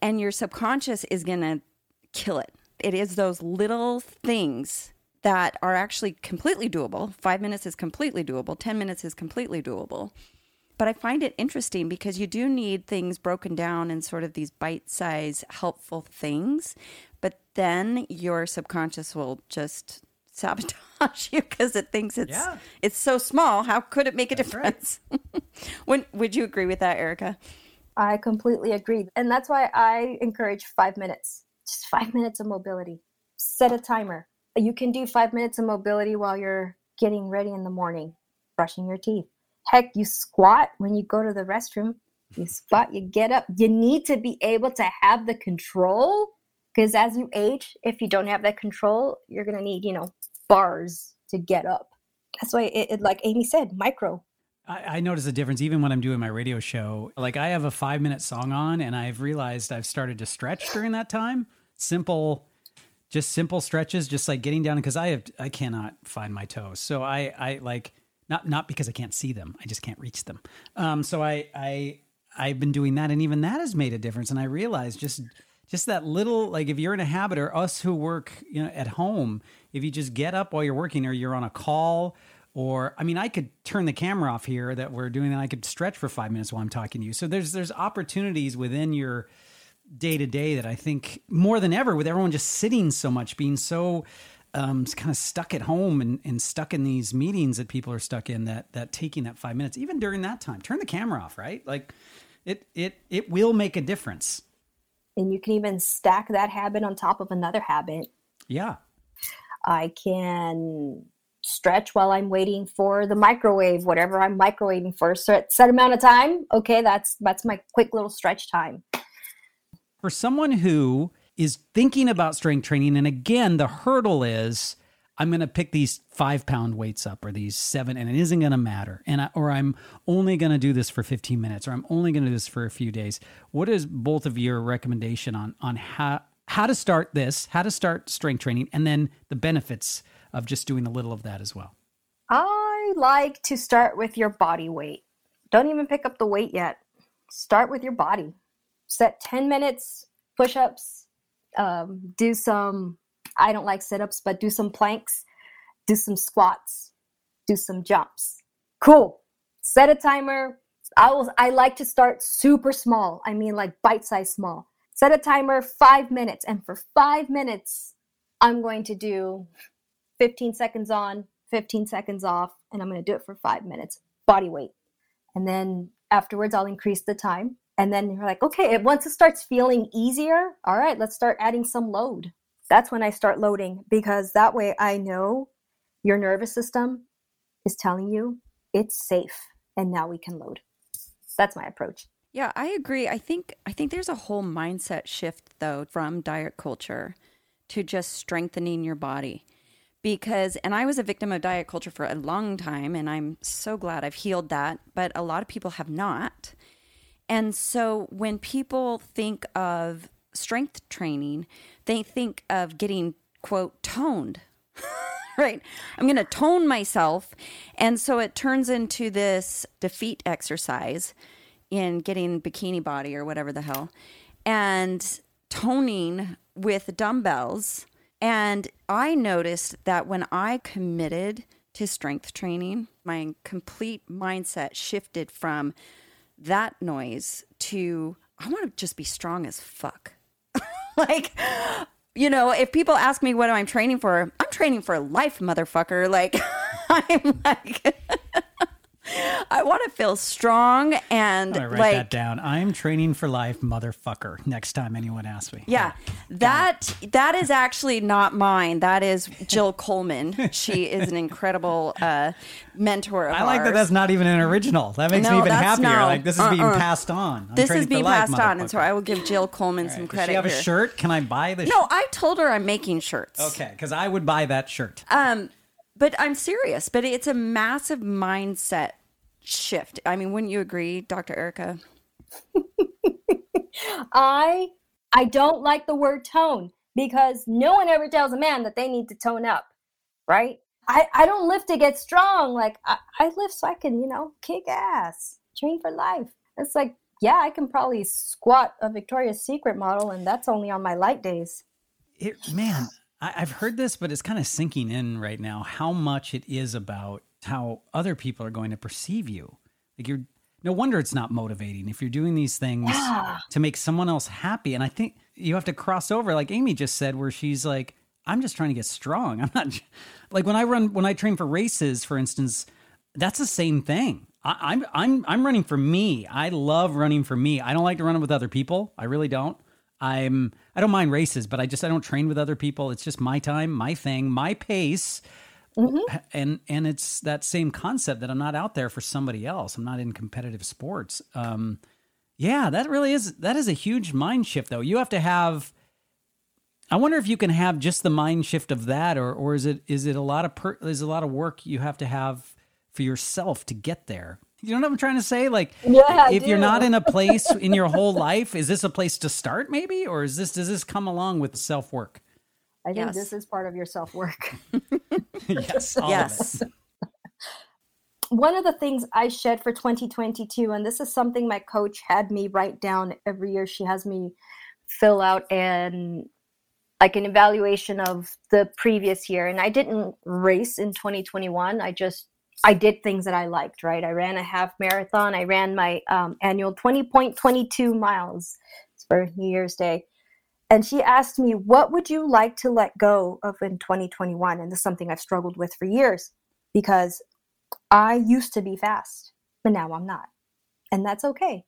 And your subconscious is going to kill it. It is those little things that are actually completely doable. Five minutes is completely doable, 10 minutes is completely doable. But I find it interesting because you do need things broken down in sort of these bite sized, helpful things. But then your subconscious will just sabotage you because it thinks it's
Yeah.
it's so small. How could it make a
That's right.
difference? when, would you agree with that, Erika?
I completely agree. And that's why I encourage five minutes, just five minutes of mobility. Set a timer. You can do five minutes of mobility while you're getting ready in the morning, brushing your teeth. Heck, you squat when you go to the restroom. You squat, you get up. You need to be able to have the control because as you age, if you don't have that control, you're going to need, you know, bars to get up. That's why it, it like Amy said, micro.
I, I notice a difference even when I'm doing my radio show. Like I have a five minute song on, and I've realized I've started to stretch during that time. Simple, just simple stretches, just like getting down because I have I cannot find my toes. So I I like not not because I can't see them, I just can't reach them. Um, so I I I've been doing that, and even that has made a difference. And I realized just just that little like if you're in a habit or us who work you know at home if you just get up while you're working or you're on a call or i mean i could turn the camera off here that we're doing and i could stretch for five minutes while i'm talking to you so there's there's opportunities within your day to day that i think more than ever with everyone just sitting so much being so um, kind of stuck at home and, and stuck in these meetings that people are stuck in that that taking that five minutes even during that time turn the camera off right like it it it will make a difference
And you can even stack that habit on top of another habit.
yeah
I can stretch while I'm waiting for the microwave, whatever I'm microwaving for a set, set amount of time. Okay, that's that's my quick little stretch time.
For someone who is thinking about strength training, and again, the hurdle is I'm going to pick these five pound weights up or these seven, and it isn't going to matter. And I, or I'm only going to do this for 15 minutes, or I'm only going to do this for a few days. What is both of your recommendation on on how how to start this, how to start strength training, and then the benefits of just doing a little of that as well?
I like to start with your body weight. Don't even pick up the weight yet. Start with your body. Set 10 minutes push ups, um, do some, I don't like sit ups, but do some planks, do some squats, do some jumps. Cool. Set a timer. I will, I like to start super small. I mean, like bite size small. Set a timer five minutes. And for five minutes, I'm going to do 15 seconds on, 15 seconds off, and I'm going to do it for five minutes, body weight. And then afterwards, I'll increase the time. And then you're like, okay, once it starts feeling easier, all right, let's start adding some load. That's when I start loading because that way I know your nervous system is telling you it's safe and now we can load. That's my approach.
Yeah, I agree. I think I think there's a whole mindset shift though from diet culture to just strengthening your body. Because and I was a victim of diet culture for a long time and I'm so glad I've healed that, but a lot of people have not. And so when people think of strength training, they think of getting quote, toned. right? I'm going to tone myself. And so it turns into this defeat exercise in getting bikini body or whatever the hell. And toning with dumbbells. And I noticed that when I committed to strength training, my complete mindset shifted from that noise to I want to just be strong as fuck. like, you know, if people ask me what I'm training for, I'm training for life, motherfucker. Like, I'm like, I want to feel strong and
I'm write
like,
that down. I'm training for life, motherfucker. Next time anyone asks me.
yeah, that that is actually not mine. That is Jill Coleman. She is an incredible uh, mentor. Of
I like that that's not even an original. That makes me even happier.
no.
Like this is being
Uh-uh.
passed on. I'm
This is being
life,
passed on, and so. I will give Jill Coleman some
Does
credit
she have a shirt? Can I buy the
No, I told her I'm making shirts.
Okay, because I would buy that shirt.
Um, but I'm serious. But it's a massive mindset shift. I mean, wouldn't you agree, Dr. Erika?
I I don't like the word tone because no one ever tells a man that they need to tone up, right? I, I don't lift to get strong. Like I, I lift so I can, you know, kick ass, train for life. It's like, yeah, I can probably squat a Victoria's Secret model, and that's only on my light days.
It, man, I, I've heard this, but it's kind of sinking in right now how much it is about how other people are going to perceive you. Like you're, no wonder it's not motivating if you're doing these things to make someone else happy. And I think you have to cross over, like Amy just said, where she's like, I'm just trying to get strong. I'm not like when I run, when I train for races, for instance, that's the same thing. I, I'm I'm I'm running for me. I love running for me. I don't like to run it with other people. I really don't. I'm I don't mind races, but I just I don't train with other people. It's just my time, my thing, my pace. And and it's that same concept that I'm not out there for somebody else. I'm not in competitive sports. Um yeah, that really is that is a huge mind shift though. You have to have I wonder if you can have just the mind shift of that or or is it is it a lot of per, is a lot of work you have to have for yourself to get there. You know what I'm trying to say? Like
Yeah,
if you're not in a place in your whole life, is this a place to start maybe or is this does this come along with self-work?
I think
Yes.
this is part of your self work.
yes,
yes.
of
one of the things I shed for 2022, and this is something my coach had me write down every year. She has me fill out and like an evaluation of the previous year, and I didn't race in 2021. I just I did things that I liked. Right, I ran a half marathon. I ran my um, annual 20.22 miles for New Year's Day. And she asked me, What would you like to let go of in 2021? And this is something I've struggled with for years because I used to be fast, but now I'm not. And that's okay.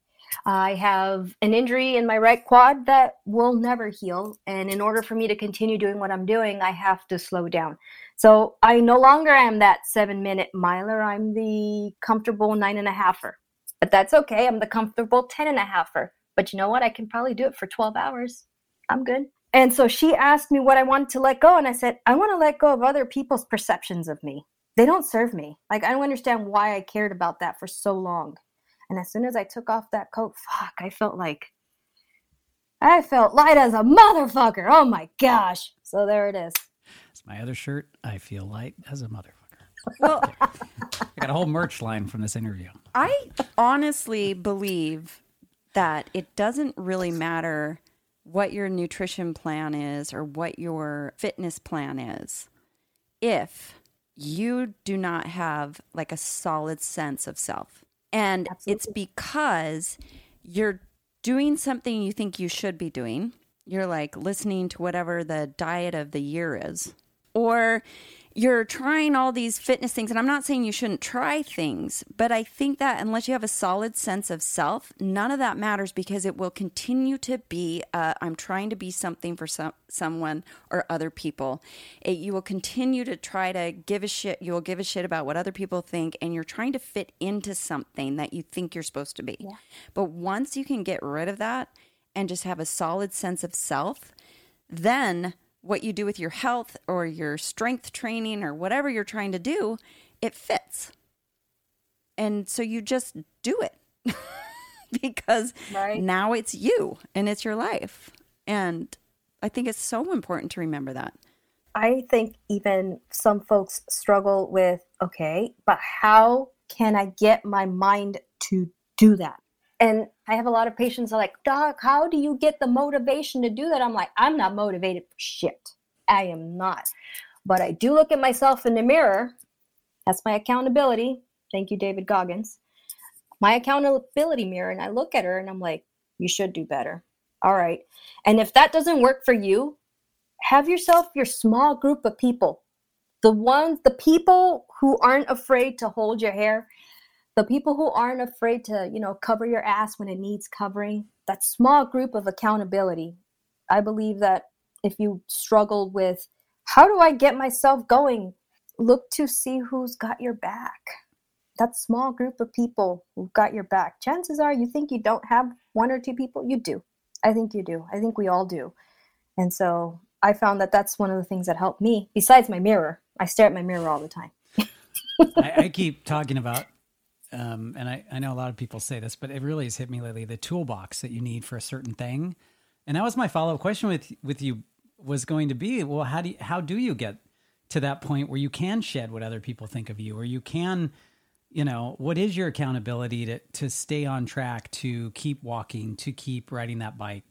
I have an injury in my right quad that will never heal. And in order for me to continue doing what I'm doing, I have to slow down. So I no longer am that seven minute miler. I'm the comfortable nine and a halfer. But that's okay. I'm the comfortable ten and a halfer. But you know what? I can probably do it for 12 hours. I'm good. And so she asked me what I wanted to let go. And I said, I want to let go of other people's perceptions of me they don't serve me. Like I don't understand why I cared about that for so long. And as soon as I took off that coat, fuck, I felt like I felt light as a motherfucker. Oh my gosh. So there it is.
It's my other shirt. I feel light as a motherfucker.
Well,
I got a whole merch line from this interview.
I honestly believe that it doesn't really matter what your nutrition plan is or what your fitness plan is if you do not have like a solid sense of self. And it's because you're doing something you think you should be doing. You're like listening to whatever the diet of the year is. Or you're trying all these fitness things. And I'm not saying you shouldn't try things, but I think that unless you have a solid sense of self, none of that matters because it will continue to be uh, I'm trying to be something for some, someone or other people. It, you will continue to try to give a shit. You will give a shit about what other people think, and you're trying to fit into something that you think you're supposed to be. But once you can get rid of that and just have a solid sense of self, then what you do with your health or your strength training or whatever you're trying to do, it fits. And so you just do it because
Right.
now it's you and it's your life. And I think it's so important to remember that.
I think even some folks struggle with okay, but how can I get my mind to do that? And I have a lot of patients are like, Doc, how do you get the motivation to do that? I'm like, I'm not motivated for shit. I am not. But I do look at myself in the mirror. That's my accountability. Thank you, David Goggins. My accountability mirror. And I look at her and I'm like, you should do better. All right. And if that doesn't work for you, have yourself your small group of people. The ones, the people who aren't afraid to hold your hair, the people who aren't afraid to, you know, cover your ass when it needs covering. That small group of accountability. I believe that if you struggle with how do I get myself going, look to see who's got your back. That small group of people who've got your back. Chances are you think you don't have one or two people, you do. I think you do. I think we all do. And so I found that that's one of the things that helped me, besides my mirror. I stare at my mirror all the time.
I, I keep talking about, um, and I, I know a lot of people say this, but it really has hit me lately the toolbox that you need for a certain thing. And that was my follow up question with with you was going to be, well, how do you, how do you get to that point where you can shed what other people think of you, or you can, you know, what is your accountability to to stay on track, to keep walking, to keep riding that bike?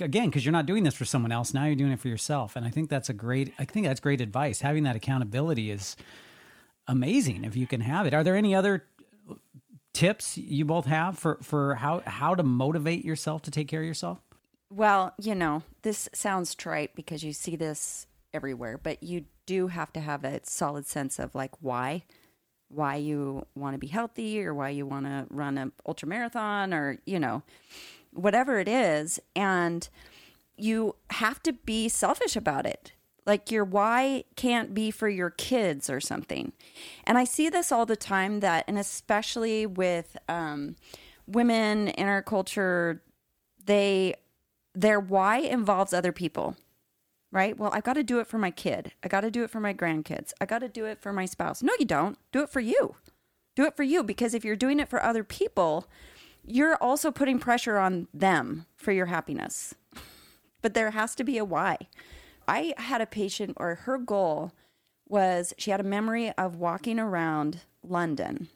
Again, because you're not doing this for someone else, now you're doing it for yourself, and I think that's a great. I think that's great advice. Having that accountability is amazing if you can have it. Are there any other tips you both have for for how how to motivate yourself to take care of yourself?
Well, you know, this sounds trite because you see this everywhere, but you do have to have a solid sense of like why why you want to be healthy or why you want to run an ultra marathon or, you know, whatever it is and you have to be selfish about it. Like your why can't be for your kids or something. And I see this all the time that and especially with um women in our culture they their why involves other people, right? Well, I've got to do it for my kid. I got to do it for my grandkids. I got to do it for my spouse. No, you don't. Do it for you. Do it for you because if you're doing it for other people, you're also putting pressure on them for your happiness. But there has to be a why. I had a patient, or her goal was she had a memory of walking around London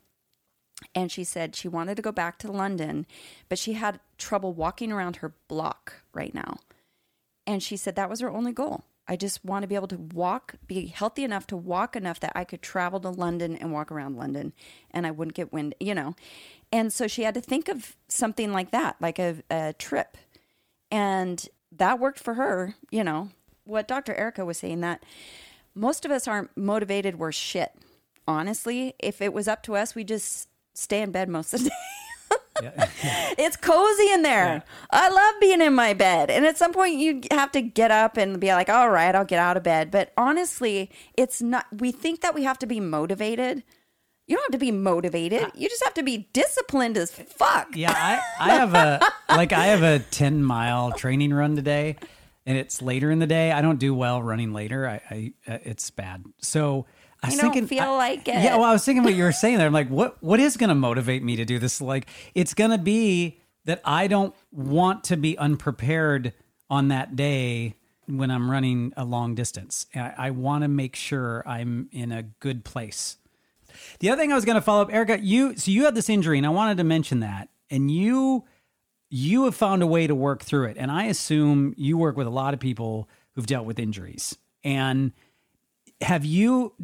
and she said she wanted to go back to London, but she had trouble walking around her block right now. And she said that was her only goal. I just want to be able to walk, be healthy enough to walk enough that I could travel to London and walk around London and I wouldn't get wind, you know. And so she had to think of something like that, like a, a trip. And that worked for her, you know. What Dr. Erika was saying that most of us aren't motivated, we're shit. Honestly, if it was up to us, we just stay in bed most of the day.
Yeah.
it's cozy in there. I love being in my bed. And at some point, you have to get up and be like, all right, I'll get out of bed. But honestly, it's not, we think that we have to be motivated. You don't have to be motivated. You just have to be disciplined as fuck.
Yeah, I, I have a like I have a ten mile training run today, and it's later in the day. I don't do well running later. I, I uh, it's bad. So I was
You don't
thinking,
feel
I-
like it.
Yeah, well, I was thinking what you were saying there. I'm like, what what is going to motivate me to do this? Like, it's going to be that I don't want to be unprepared on that day when I'm running a long distance. I, I want to make sure I'm in a good place. The other thing I was going to follow up, Erika, you so you had this injury, and I wanted to mention that, and you you have found a way to work through it, and I assume you work with a lot of people who've dealt with injuries. And have you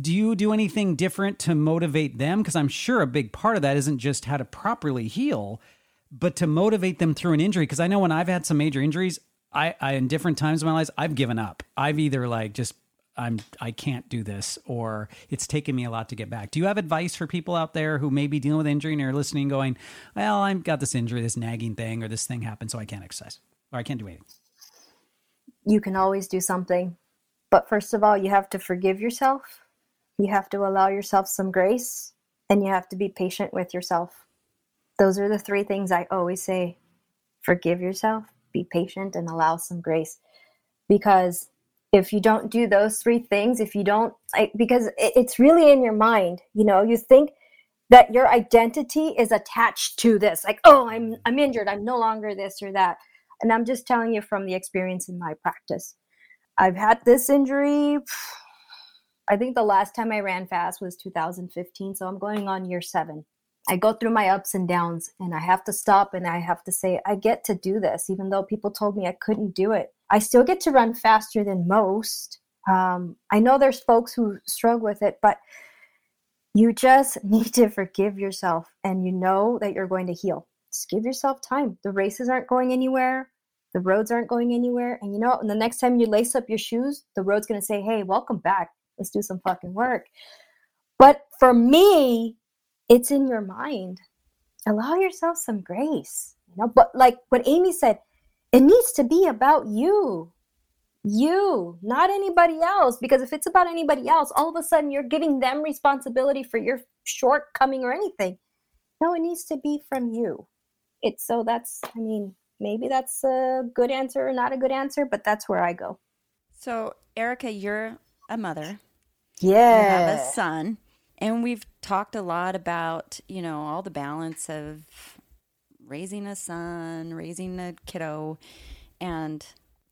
do you do anything different to motivate them? Because I'm sure a big part of that isn't just how to properly heal, but to motivate them through an injury. Because I know when I've had some major injuries, I, I in different times of my life, I've given up. I've either like just I'm I can't do this, or it's taken me a lot to get back. Do you have advice for people out there who may be dealing with injury and are listening, going, "Well, I've got this injury, this nagging thing, or this thing happened, so I can't exercise, or I can't do anything."
you can always do something. But first of all, you have to forgive yourself. You have to allow yourself some grace and you have to be patient with yourself. Those are the three things I always say forgive yourself, be patient, and allow some grace. Because if you don't do those three things, if you don't, like, because it- it's really in your mind, you know, you think that your identity is attached to this like oh i'm mm-hmm. i'm injured i'm no longer this or that and i'm just telling you from the experience in my practice I've had this injury. I think the last time I ran fast was 2015, so I'm going on year seven. I go through my ups and downs, and I have to stop and I have to say, I get to do this, even though people told me I couldn't do it. I still get to run faster than most. Um, I know there's folks who struggle with it, but you just need to forgive yourself and you know that you're going to heal. Just give yourself time. The races aren't going anywhere, the roads aren't going anywhere. And you know, and the next time you lace up your shoes, the road's going to say, Hey, welcome back. Let's do some fucking work. But for me, it's in your mind. Allow yourself some grace. You know, but like what Amy said, it needs to be about you. You, not anybody else. Because if it's about anybody else, all of a sudden you're giving them responsibility for your shortcoming or anything. No, it needs to be from you. It's so that's, I mean, maybe that's a good answer or not a good answer, but that's where I go.
So, Erika, you're a mother. Yeah. You have a son. And we've talked a lot about, you know, all the balance of raising a son, raising a kiddo. And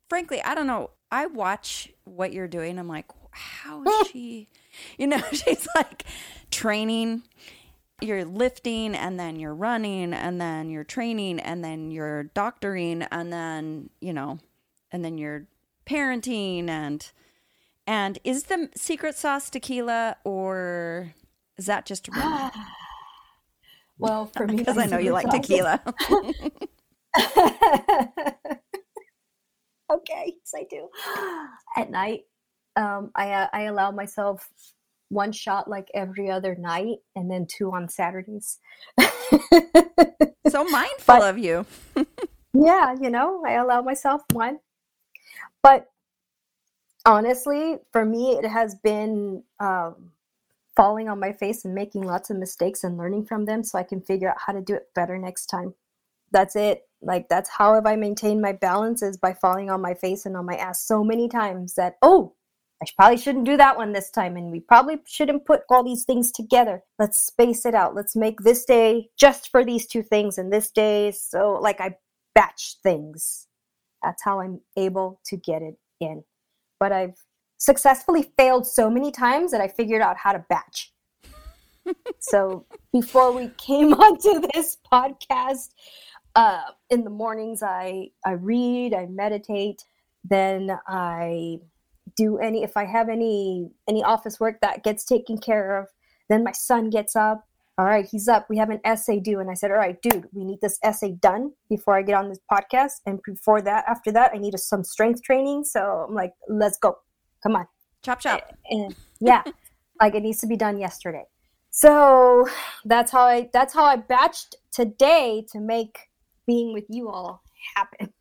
frankly, I don't know. I watch what you're doing. I'm like, how is she? You know, she's like training. You're lifting and then you're running and then you're training and then you're doctoring and then, you know, and then you're parenting and and is the secret sauce tequila or is that just a rumor?
Well, for me,
Because I know you like tequila.
okay, yes, I do. At night, um, I uh, I allow myself one shot like every other night, and then two on Saturdays.
so mindful
But-
of you.
yeah, you know, I allow myself one. But honestly, for me, it has been um, falling on my face and making lots of mistakes and learning from them so I can figure out how to do it better next time. That's it. Like, that's how have I maintained my balance is by falling on my face and on my ass so many times that, oh, I probably shouldn't do that one this time. And we probably shouldn't put all these things together. Let's space it out. Let's make this day just for these two things and this day. So, like, I batch things. That's how I'm able to get it in. But I've successfully failed so many times that I figured out how to batch. so before we came onto this podcast, uh, in the mornings I I read, I meditate, then I do any if I have any any office work that gets taken care of, then my son gets up. All right, he's up. We have an essay due. And I said, All right, dude, we need this essay done before I get on this podcast. And before that, after that, I need some strength training. So I'm like, let's go. Come on
Chop chop.
and yeah like it needs to be done yesterday so that's how i that's how i batched today to make being with you all happen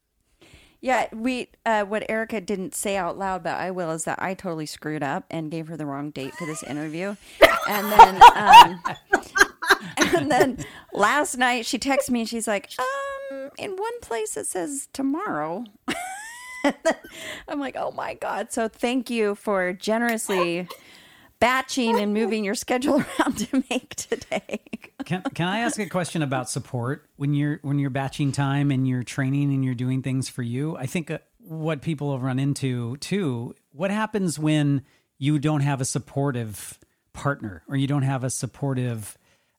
Yeah, we uh, what Erika didn't say out loud, but I will, is that I totally screwed up and gave her the wrong date for this interview, and then um, and then last night she texted me and she's like, um, in one place it says tomorrow. I'm like, oh my god! So thank you for generously batching and moving your schedule around to make today.
Can can I ask a question about support when you're when you're batching time and you're training and you're doing things for you? I think uh, what people have run into too. What happens when you don't have a supportive partner or you don't have a supportive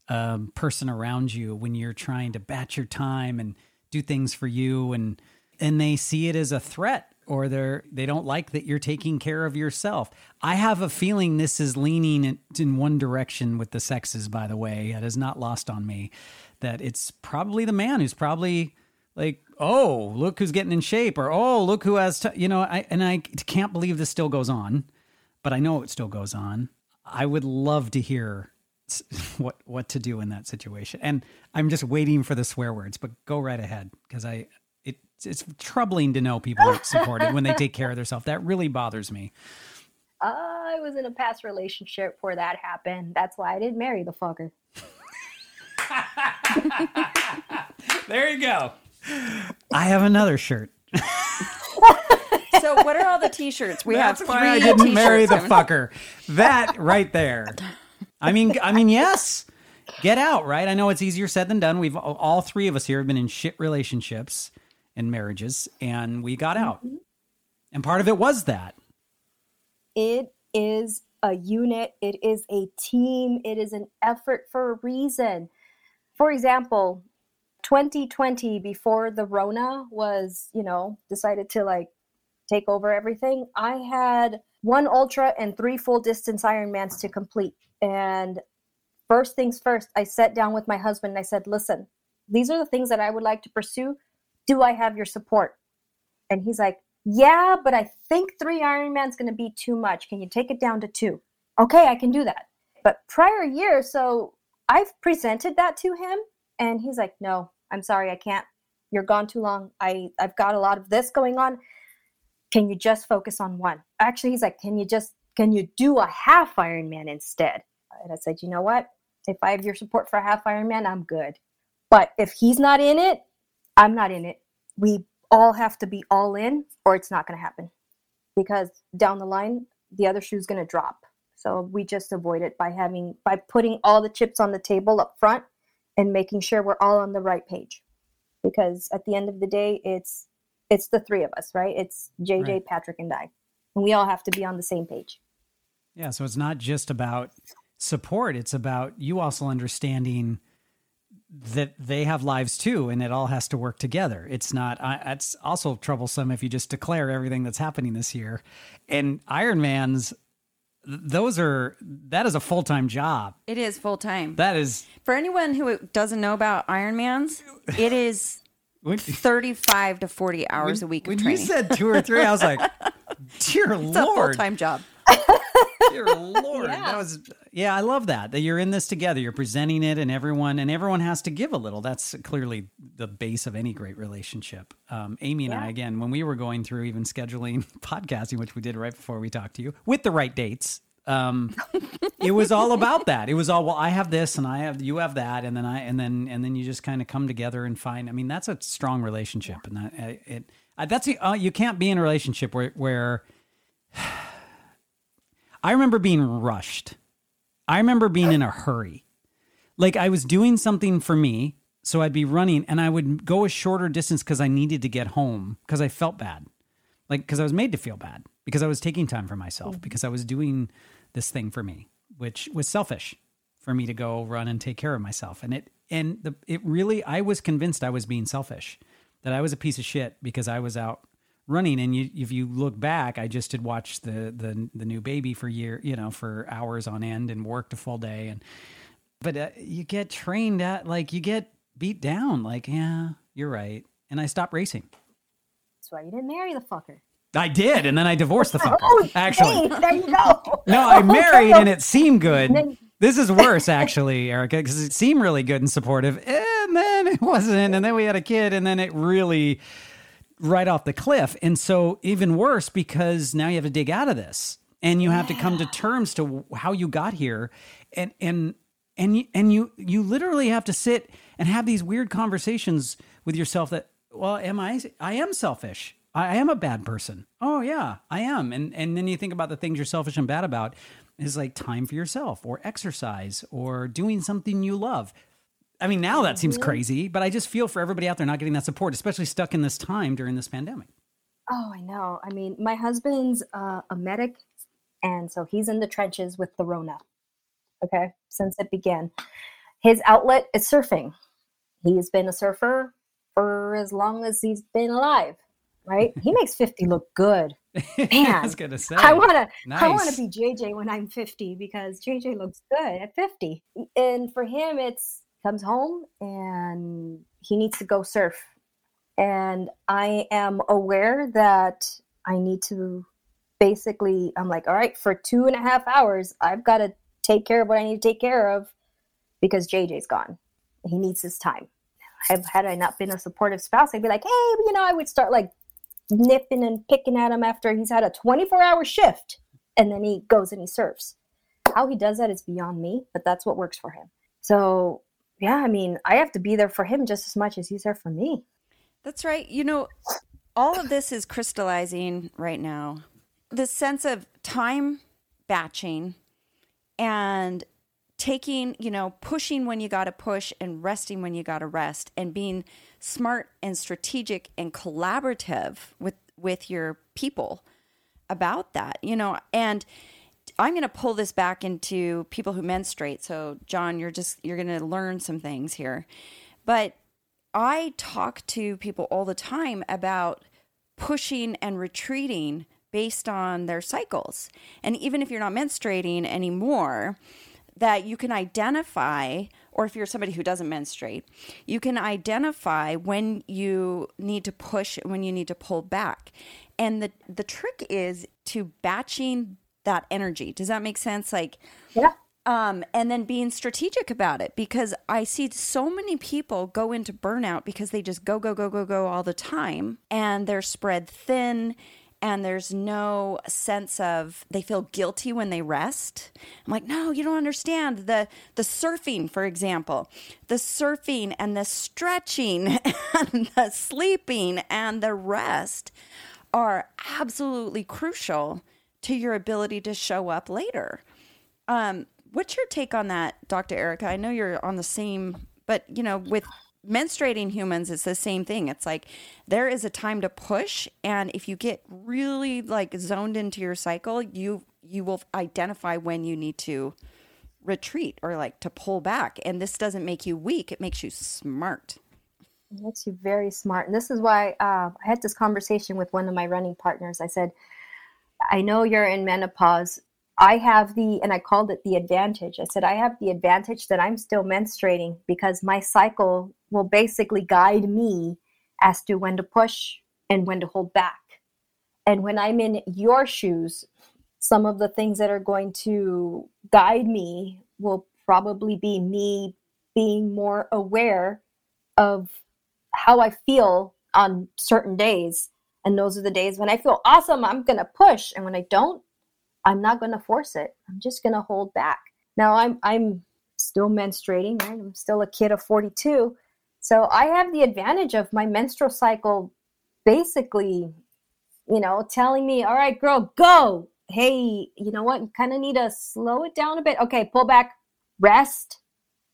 um, person around you when you're trying to batch your time and do things for you and and they see it as a threat or they're they don't like that you're taking care of yourself. I have a feeling this is leaning in, one direction with the sexes by the way. That is not lost on me that it's probably the man who's probably like, "Oh, look who's getting in shape," or "Oh, look who has," t-, you know. I and I can't believe this still goes on, but I know it still goes on. I would love to hear what what to do in that situation, and I'm just waiting for the swear words. But go right ahead because I it it's troubling to know people aren't supported when they take care of themselves. That really bothers me.
i was in a past relationship where that happened that's why i didn't marry the fucker
There you go. I have another shirt.
So what are all the T-shirts? We have
That's
three
why I didn't marry the fucker. That right there. I mean, I mean, yes. Get out, right? I know it's easier said than done. We've all three of us here have been in shit relationships and marriages, and we got out. Mm-hmm. And part of it was that.
It is a unit, it is a team, it is an effort for a reason. For example, 2020 before the Rona was, you know, decided to like take over everything, I had one ultra and three full distance Ironmans to complete. And first things first, I sat down with my husband and I said, listen, these are the things that I would like to pursue. Do I have your support? And he's like, yeah, but I think three Ironman's going to be too much. Can you take it down to two? Okay, I can do that. But prior year, so I've presented that to him and he's like, no, I'm sorry, I can't. You're gone too long. I, I've got a lot of this going on. Can you just focus on one? Actually, he's like, can you just, can you do a half Ironman instead? And I said, you know what? If I have your support for a half Ironman, I'm good. But if he's not in it, I'm not in it. We all have to be all in or it's not going to happen. Because down the line the other shoe's going to drop. So we just avoid it by having by putting all the chips on the table up front and making sure we're all on the right page. Because at the end of the day it's it's the three of us right? It's jj
Right.
patrick and i. And we all have to be on the same page.
Yeah, so it's not just about support, it's about you also understanding that they have lives too and it all has to work together. It's not I, it's also troublesome if you just declare everything that's happening this year. And Ironman's those are that is a full-time job.
It is full time.
That is
For anyone who doesn't know about Ironman's it is
when,
35 to 40 hours a week
when
of
you said two or three, I was like, dear
it's a full-time job.
Dear Lord, that was yeah. I love that that you're in this together. You're presenting it, and everyone and everyone has to give a little. That's clearly the base of any great relationship. Um, Amy and I, again, when we were going through even scheduling podcasting, which we did right before we talked to you, with the right dates. Um, it was all about that. It was all well. I have this, and I have you have that, and then I and then and then you just kind of come together and find. I mean, that's a strong relationship, and that uh, it. Uh, that's the, uh, you can't be in a relationship where where I remember being rushed. I remember being in a hurry. Like I was doing something for me, so I'd be running and I would go a shorter distance because I needed to get home because I felt bad. Like because I was made to feel bad because I was taking time for myself mm. because I was doing this thing for me, which was selfish for me to go run and take care of myself. And it and the it really I was convinced I was being selfish, that I was a piece of shit because I was out running. And you if you look back i just had watched the the the new baby for year you know for hours on end and worked a full day. And but uh, you get trained at like you get beat down. Like yeah you're right. And i stopped racing.
That's why you didn't marry the fucker.
I did. And then i divorced the fucker
oh
actually.
there you go.
No i
Okay,
married and it seemed good.
Then-
this is worse actually erika because it seemed really good and supportive. And then it wasn't. And then we had a kid and then it really right off the cliff. And so even worse because now you have to dig out of this and you have to come to terms to how you got here and and and you, and you you literally have to sit and have these weird conversations with yourself that well am I I am selfish. I am a bad person. Oh yeah, I am. And and then you think about the things you're selfish and bad about is like time for yourself or exercise or doing something you love. I mean, now that seems crazy, but I just feel for everybody out there not getting that support, especially stuck in this time during this pandemic.
Oh, I know. I mean, my husband's uh, a medic, and so he's in the trenches with the Rona. Okay, since it began, his outlet is surfing. He's been a surfer for as long as he's been alive. Right? He makes fifty look good. Man, I
was gonna say.
I want to. I wanna be JJ when I'm 50 because JJ looks good at 50. And for him, it's comes home and he needs to go surf. And I am aware that I need to basically. I'm like, all right, for two and a half hours, I've got to take care of what I need to take care of because JJ's gone. He needs his time. Have had I not been a supportive spouse, I'd be like, hey, you know, I would start like nipping and picking at him after he's had a 24 hour shift and then he goes and he surfs. How he does that is beyond me, but that's what works for him. So, yeah, I mean, I have to be there for him just as much as he's there for me.
That's right. You know, all of this is crystallizing right now. The sense of time batching and taking, you know, pushing when you got to push and resting when you got to rest and being smart and strategic and collaborative with with your people about that, you know, and I'm going to pull this back into people who menstruate. So, John, you're just you're going to learn some things here. But I talk to people all the time about pushing and retreating based on their cycles. And even if you're not menstruating anymore, that you can identify, or if you're somebody who doesn't menstruate, you can identify when you need to push when you need to pull back. And the, the trick is to batching that energy. Does that make sense? Like,
Yeah.
um, and then being strategic about it because I see so many people go into burnout because they just go, go, go, go, go all the time and they're spread thin and there's no sense of they feel guilty when they rest. I'm like, no, you don't understand. The the surfing, for example, the surfing and the stretching and the sleeping and the rest are absolutely crucial to your ability to show up later. Um, what's your take on that, Dr. Erika? I know you're on the same, but you know, with menstruating humans, it's the same thing. It's like there is a time to push, and if you get really like zoned into your cycle, you you will identify when you need to retreat or like to pull back. And this doesn't make you weak; it makes you smart.
It makes you very smart. And this is why uh, I had this conversation with one of my running partners. I said, I know you're in menopause. I have the, and I called it the advantage. I said, I have the advantage that I'm still menstruating because my cycle will basically guide me as to when to push and when to hold back. And when I'm in your shoes, some of the things that are going to guide me will probably be me being more aware of how I feel on certain days. And those are the days when I feel awesome, I'm going to push. And when I don't, I'm not going to force it. I'm just going to hold back. Now I'm I'm still menstruating, right? I'm still a kid of 42. So I have the advantage of my menstrual cycle basically, you know, telling me, "All right, girl, go." Hey, you know what? You kind of need to slow it down a bit. Okay, pull back, rest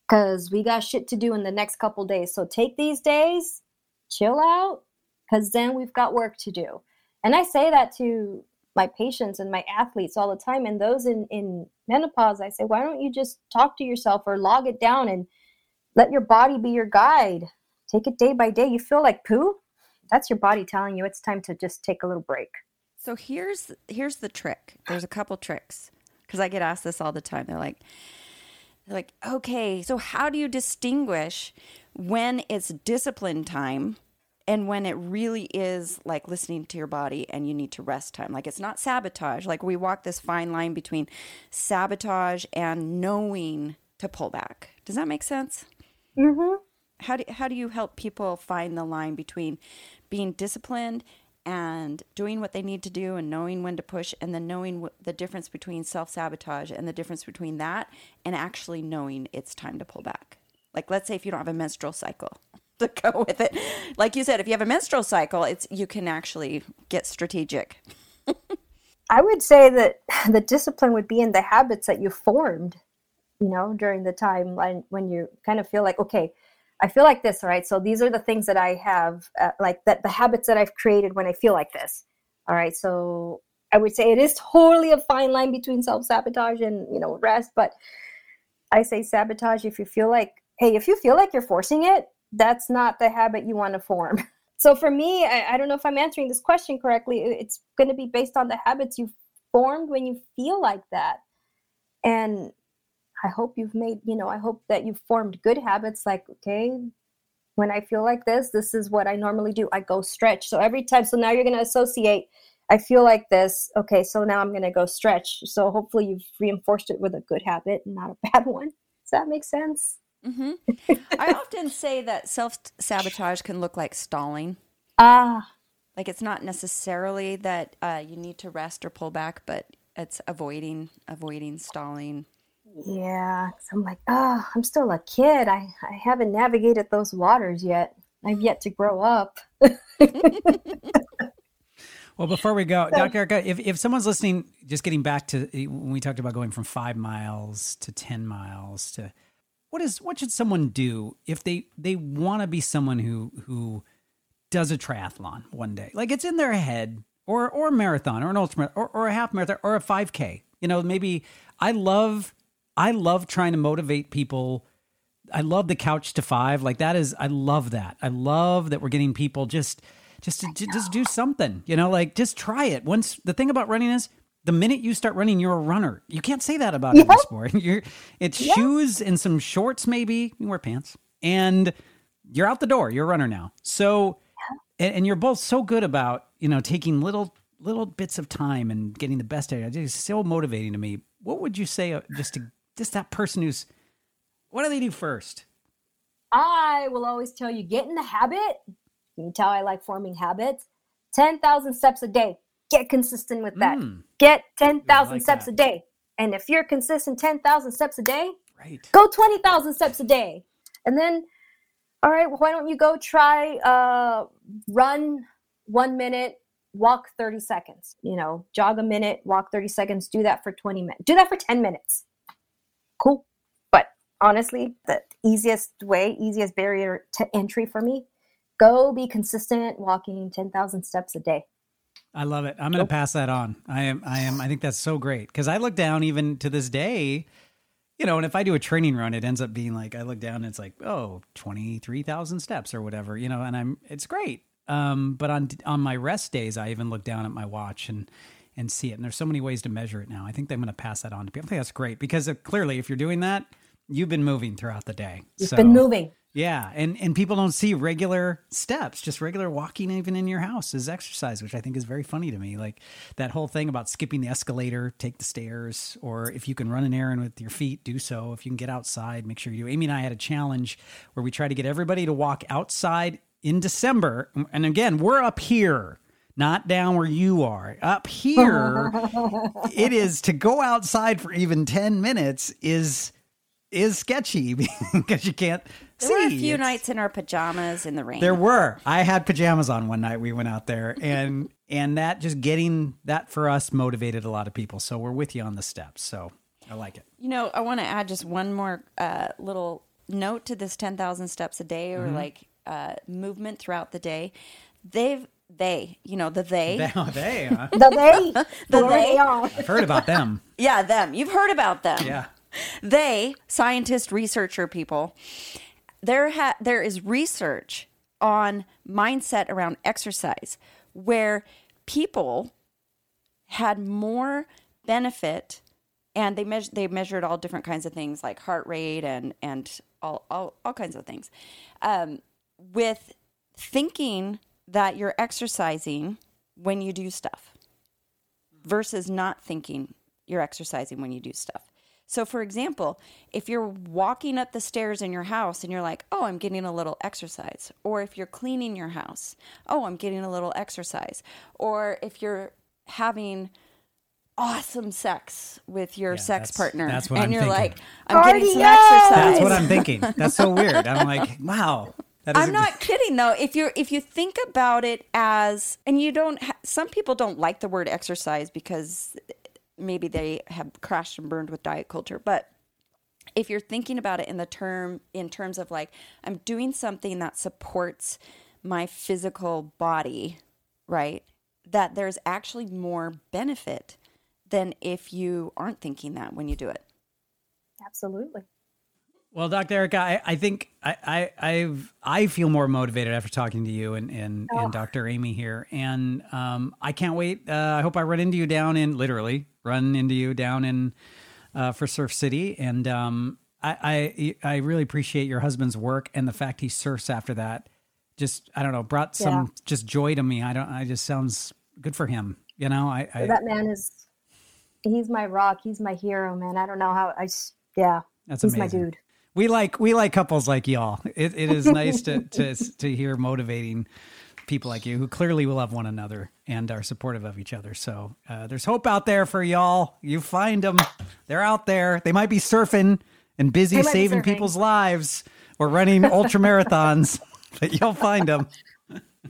cuz we got shit to do in the next couple days. So take these days, chill out cuz then we've got work to do. And I say that to my patients and my athletes all the time and those in in menopause i say why don't you just talk to yourself or log it down and let your body be your guide take it day by day you feel like poo that's your body telling you it's time to just take a little break
So here's here's the trick. There's a couple tricks because I get asked this all the time. They're like, they're like, okay, so how do you distinguish when it's discipline time and when it really is like listening to your body and you need to rest time? Like it's not sabotage. Like we walk this fine line between sabotage and knowing to pull back. Does that make sense?
mm-hmm.
how do how do you help people find the line between being disciplined and doing what they need to do and knowing when to push and then knowing what, the difference between self-sabotage and the difference between that and actually knowing it's time to pull back like let's say if you don't have a menstrual cycle to go with it. Like you said if you have a menstrual cycle it's you can actually get strategic.
I would say that the discipline would be in the habits that you formed you know during the time when, when you kind of feel like okay i feel like this all right? So these are the things that i have uh, like that the habits that i've created when i feel like this. All right. So i would say it is totally a fine line between self-sabotage and you know rest but i say sabotage if you feel like hey if you feel like you're forcing it that's not the habit you want to form so for me I, I don't know if i'm answering this question correctly it's going to be based on the habits you've formed when you feel like that and I hope you've made, you know, I hope that you've formed good habits like, okay, when I feel like this, this is what I normally do. I go stretch. So every time, so now you're going to associate, I feel like this. Okay, so now I'm going to go stretch. So hopefully you've reinforced it with a good habit and not a bad one. Does that make sense?
Hmm i often say that self-sabotage can look like stalling
Ah,
like it's not necessarily that uh, you need to rest or pull back but it's avoiding avoiding stalling
yeah. 'Cause I'm like, oh, I'm still a kid. I, I haven't navigated those waters yet. I've yet to grow up.
Well, before we go, Dr. Erika, if, if someone's listening, just getting back to when we talked about going from five miles to 10 miles to what is, what should someone do if they, they want to be someone who, who does a triathlon one day. Like it's in their head, or or a marathon, or an ultra, or or a half marathon, or a five k. You know, maybe I love I love trying to motivate people. I love the couch to five. Like that is I love that. I love that we're getting people just just to just do something. You know, like just try it. Once the thing about running is the minute you start running, you're a runner. You can't say that about every sport. You're it's shoes and some shorts, maybe. You wear pants. And you're out the door. You're a runner now. So and, and you're both so good about, you know, taking little little bits of time and getting the best out of it. It's so motivating to me. What would you say uh, just to just that person who's what do they do first?
I will always tell you get in the habit. You can tell I like forming habits. 10,000 steps a day. Get consistent with that.
Mm.
Get 10,000
like
steps
that.
a day. And if you're consistent 10,000 steps a day,
Right.
go 20,000 steps a day. And then, all right, well, why don't you go try uh, run one minute, walk 30 seconds? You know, jog a minute, walk 30 seconds, do that for 20 minutes, do that for 10 minutes. Cool. But honestly, the easiest way, easiest barrier to entry for me, go be consistent walking 10,000 steps a day.
I love it. I'm going to pass that on. I am. I am. I think that's so great because I look down even to this day. You know, and if I do a training run, it ends up being like I look down and it's like oh oh, twenty three thousand steps or whatever. You know, and I'm it's great. Um, but on on my rest days, I even look down at my watch and and see it. And there's so many ways to measure it now. I think I'm going to pass that on to people. I think that's great because uh, clearly, if you're doing that, you've been moving throughout the day.
You've
So-
been moving.
Yeah, and and people don't see regular steps, just regular walking even in your house is exercise, which I think is very funny to me. Like that whole thing about skipping the escalator, take the stairs, or if you can run an errand with your feet, do so. If you can get outside, make sure you do. Amy and I had a challenge where we tried to get everybody to walk outside in December, and again, we're up here. Not down where you are. Up here, it is to go outside for even 10 minutes is is sketchy because you can't
There were a few
It's-
nights in our pajamas in the rain.
there were. I had pajamas on one night. We went out there, and and that just getting that for us motivated a lot of people. So we're with you on the steps. So I like it.
You know, I want to add just one more uh, little note to this 10,000 steps a day
Mm-hmm.
or like uh, movement throughout the day. They've, they, you know, the they,
They, oh, they, huh?
The they,
The
the
they?
they.
I've heard about them.
yeah, them. You've heard about them.
Yeah.
They, scientist, researcher people, there ha- there is research on mindset around exercise where people had more benefit and they measured they measured all different kinds of things like heart rate and and all all, all kinds of things um, with thinking that you're exercising when you do stuff versus not thinking you're exercising when you do stuff. So, for example, if you're walking up the stairs in your house and you're like, oh, I'm getting a little exercise, or if you're cleaning your house, oh, I'm getting a little exercise, or if you're having awesome sex with your
Yeah,
sex
that's-
partner
that's what
and
I'm
you're
thinking.
like, I'm getting some exercise.
That's what I'm thinking. That's so weird. I'm like, wow.
I'm not kidding though. If you're if you think about it as and you don't ha- some people don't like the word exercise because maybe they have crashed and burned with diet culture, but if you're thinking about it in the term in terms of like I'm doing something that supports my physical body, right? That there's actually more benefit than if you aren't thinking that when you do it.
Absolutely.
Well, Dr. Erika, I, I think I, I I've I feel more motivated after talking to you and and, and Dr. Amy here, and um, I can't wait. Uh, I hope I run into you down in literally run into you down in uh, for Surf City, and um, I, I I really appreciate your husband's work and the fact he surfs after that. Just I don't know, brought some
Yeah.
just joy to me. I don't. I just sounds good for him. You know, I, I
that man is, he's my rock. He's my hero, man. I don't know how I. yeah.
That's
he's
amazing.
my dude.
We like we like couples like y'all. It, it is nice to, to to hear motivating people like you who clearly will love one another and are supportive of each other. So uh, there's hope out there for y'all. You find them; they're out there. They might be surfing and busy
They might be
saving
surfing.
people's lives or running ultra marathons, but you'll find them.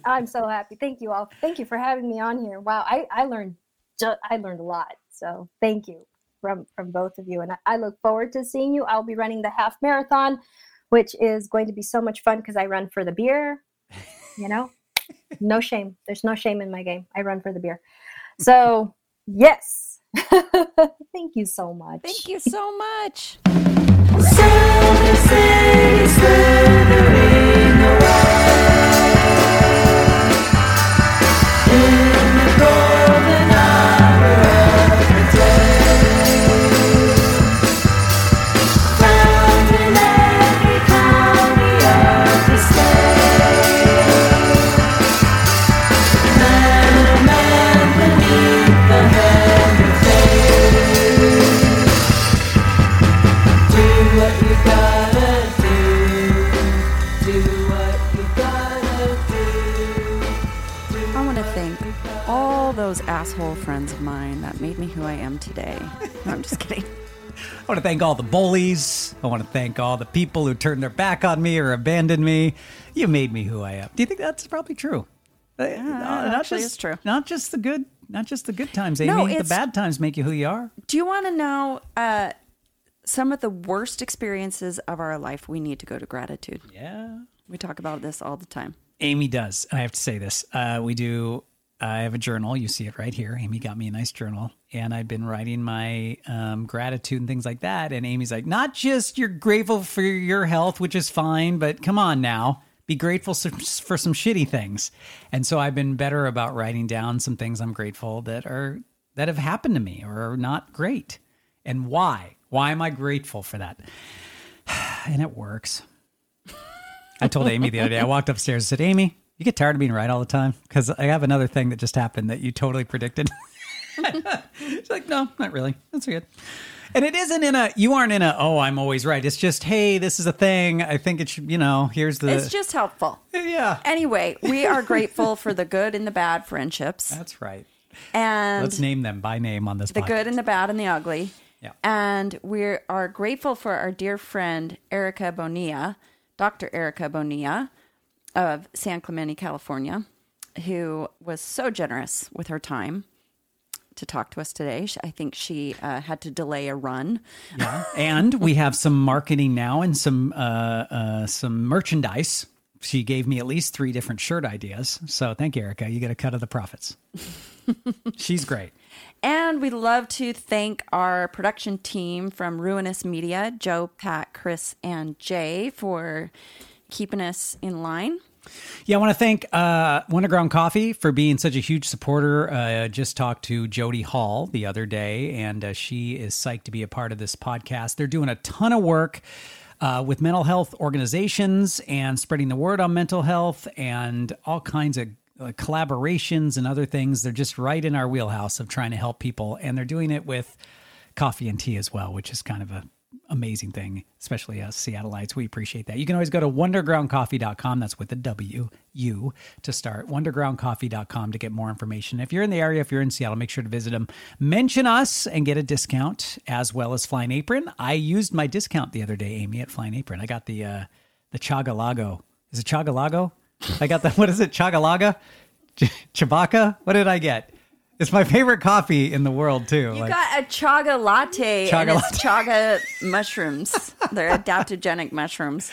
I'm so happy. Thank you all. Thank you for having me on here. Wow, I, I learned ju- I learned a lot. So thank you from from both of you, and I, I look forward to seeing you. I'll be running the half marathon, which is going to be so much fun because I run for the beer. You know, No shame. There's no shame in my game. I run for the beer. So, yes. Thank you so much.
Thank you so much. Thank all those asshole friends of mine that made me who I am today. No, I'm just kidding.
I want to thank all the bullies. I want to thank all the people who turned their back on me or abandoned me. You made me who I am. Do you think that's probably true? Uh, not
actually,
just,
true.
Not just the good, not just the good times, Amy.
No,
the bad times make you who you are.
Do you want to know uh, some of the worst experiences of our life? We need to go to gratitude.
Yeah.
We talk about this all the time.
Amy does. I have to say this. Uh, we do. I have a journal. You see it right here. Amy got me a nice journal, and I've been writing my um, gratitude and things like that. And Amy's like, not just you're grateful for your health, which is fine, but come on now, be grateful for some shitty things. And so I've been better about writing down some things I'm grateful that are that have happened to me or are not great, and why. Why am I grateful for that? And it works. I told Amy the other day, I walked upstairs and said, Amy, you get tired of being right all the time? Because I have another thing that just happened that you totally predicted. She's like, no, not really. That's good. And it isn't in a, you aren't in a, oh, I'm always right. It's just, hey, this is a thing. I think it should, you know, here's the.
It's just helpful.
yeah.
Anyway, we are grateful for the good and the bad friendships.
That's right.
And
Let's name them by name on this
the
podcast.
good and the bad and the ugly.
Yeah.
And we are grateful for our dear friend Erika Bonilla, Dr. Erika Bonilla of San Clemente, California, who was so generous with her time to talk to us today. I think she uh, had to delay a run.
Yeah. and we have some marketing now and some uh, uh, some merchandise. She gave me at least three different shirt ideas. So thank you, Erika. You get a cut of the profits. She's great.
And we'd love to thank our production team from Ruinous Media Joe, Pat, Chris, and Jay for keeping us in line.
Yeah, I want to thank uh, Wonderground Coffee for being such a huge supporter. Uh, I just talked to Jody Hall the other day, and uh, she is psyched to be a part of this podcast. They're doing a ton of work uh, with mental health organizations and spreading the word on mental health and all kinds of uh, collaborations and other things. They're just right in our wheelhouse of trying to help people, and they're doing it with coffee and tea as well, which is kind of a amazing thing, especially us Seattleites. We appreciate that. You can always go to wondergroundcoffee.com. That's with a W U to start. Wondergroundcoffee.com to get more information. If you're in the area, if you're in Seattle, make sure to visit them. Mention us and get a discount as well as Flying Apron. I used my discount the other day, Amy, at Flying Apron. I got the uh the Chagalago. Is it Chagalago? I got the what is it? Chagalaga? Ch- Chewbacca? What did I get? It's my favorite coffee in the world too.
You
Like-
got a chaga latte and
Chaga
it's chaga mushrooms. They're adaptogenic mushrooms.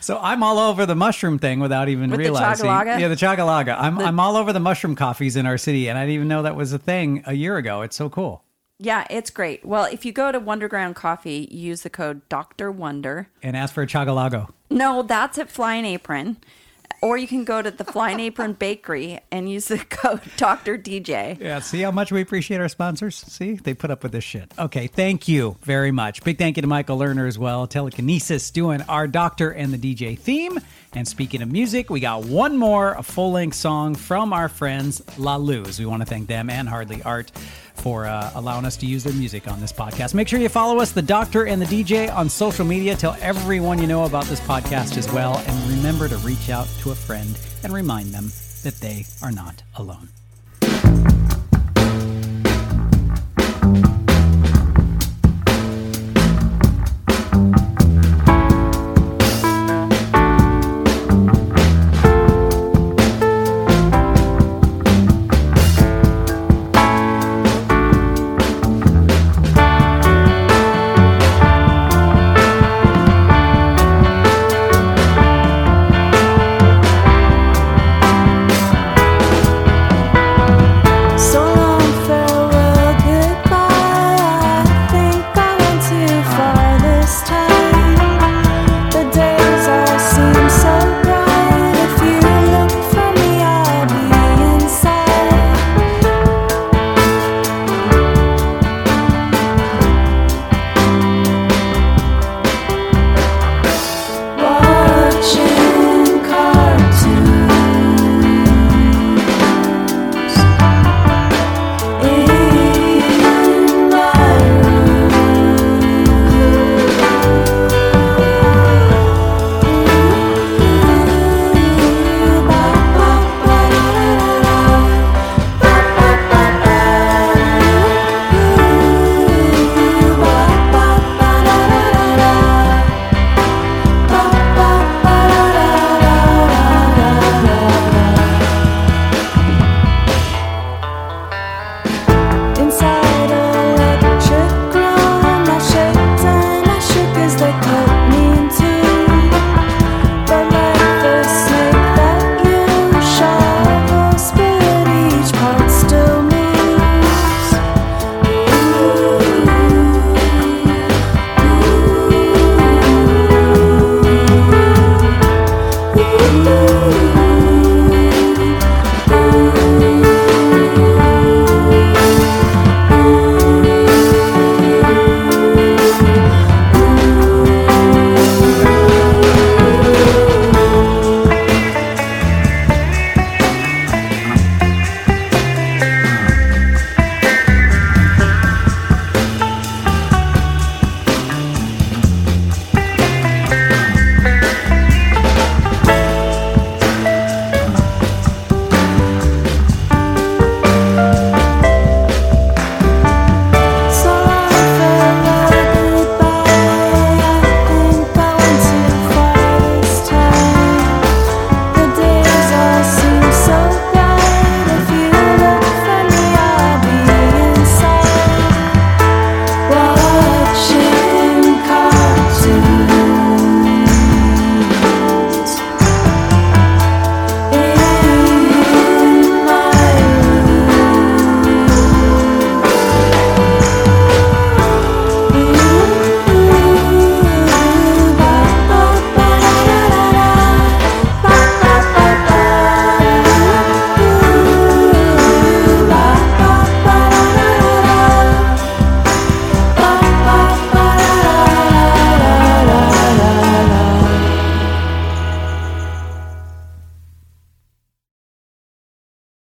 So I'm all over the mushroom thing without even
With the
realizing.
Chagalaga?
Yeah, the chagalaga. I'm I'm all over the mushroom coffees in our city, and I didn't even know that was a thing a year ago. It's so cool.
Yeah, it's great. Well, if you go to Wonderground Coffee, use the code Dr. Wonder.
And ask for a chagalago.
No, that's at Flying Apron. Or you can go to the Flying Apron Bakery and use the code Dr. DJ.
Yeah, see how much we appreciate our sponsors? See, they put up with this shit. Okay, thank you very much. Big thank you to Michael Lerner as well. Telekinesis doing our Doctor and the DJ theme. And speaking of music, we got one more, full length song from our friends La Luz. We want to thank them and Hardly Art for uh, allowing us to use their music on this podcast. Make sure you follow us, the Doctor and the DJ, on social media. Tell everyone you know about this podcast as well. And remember to reach out to a friend and remind them that they are not alone.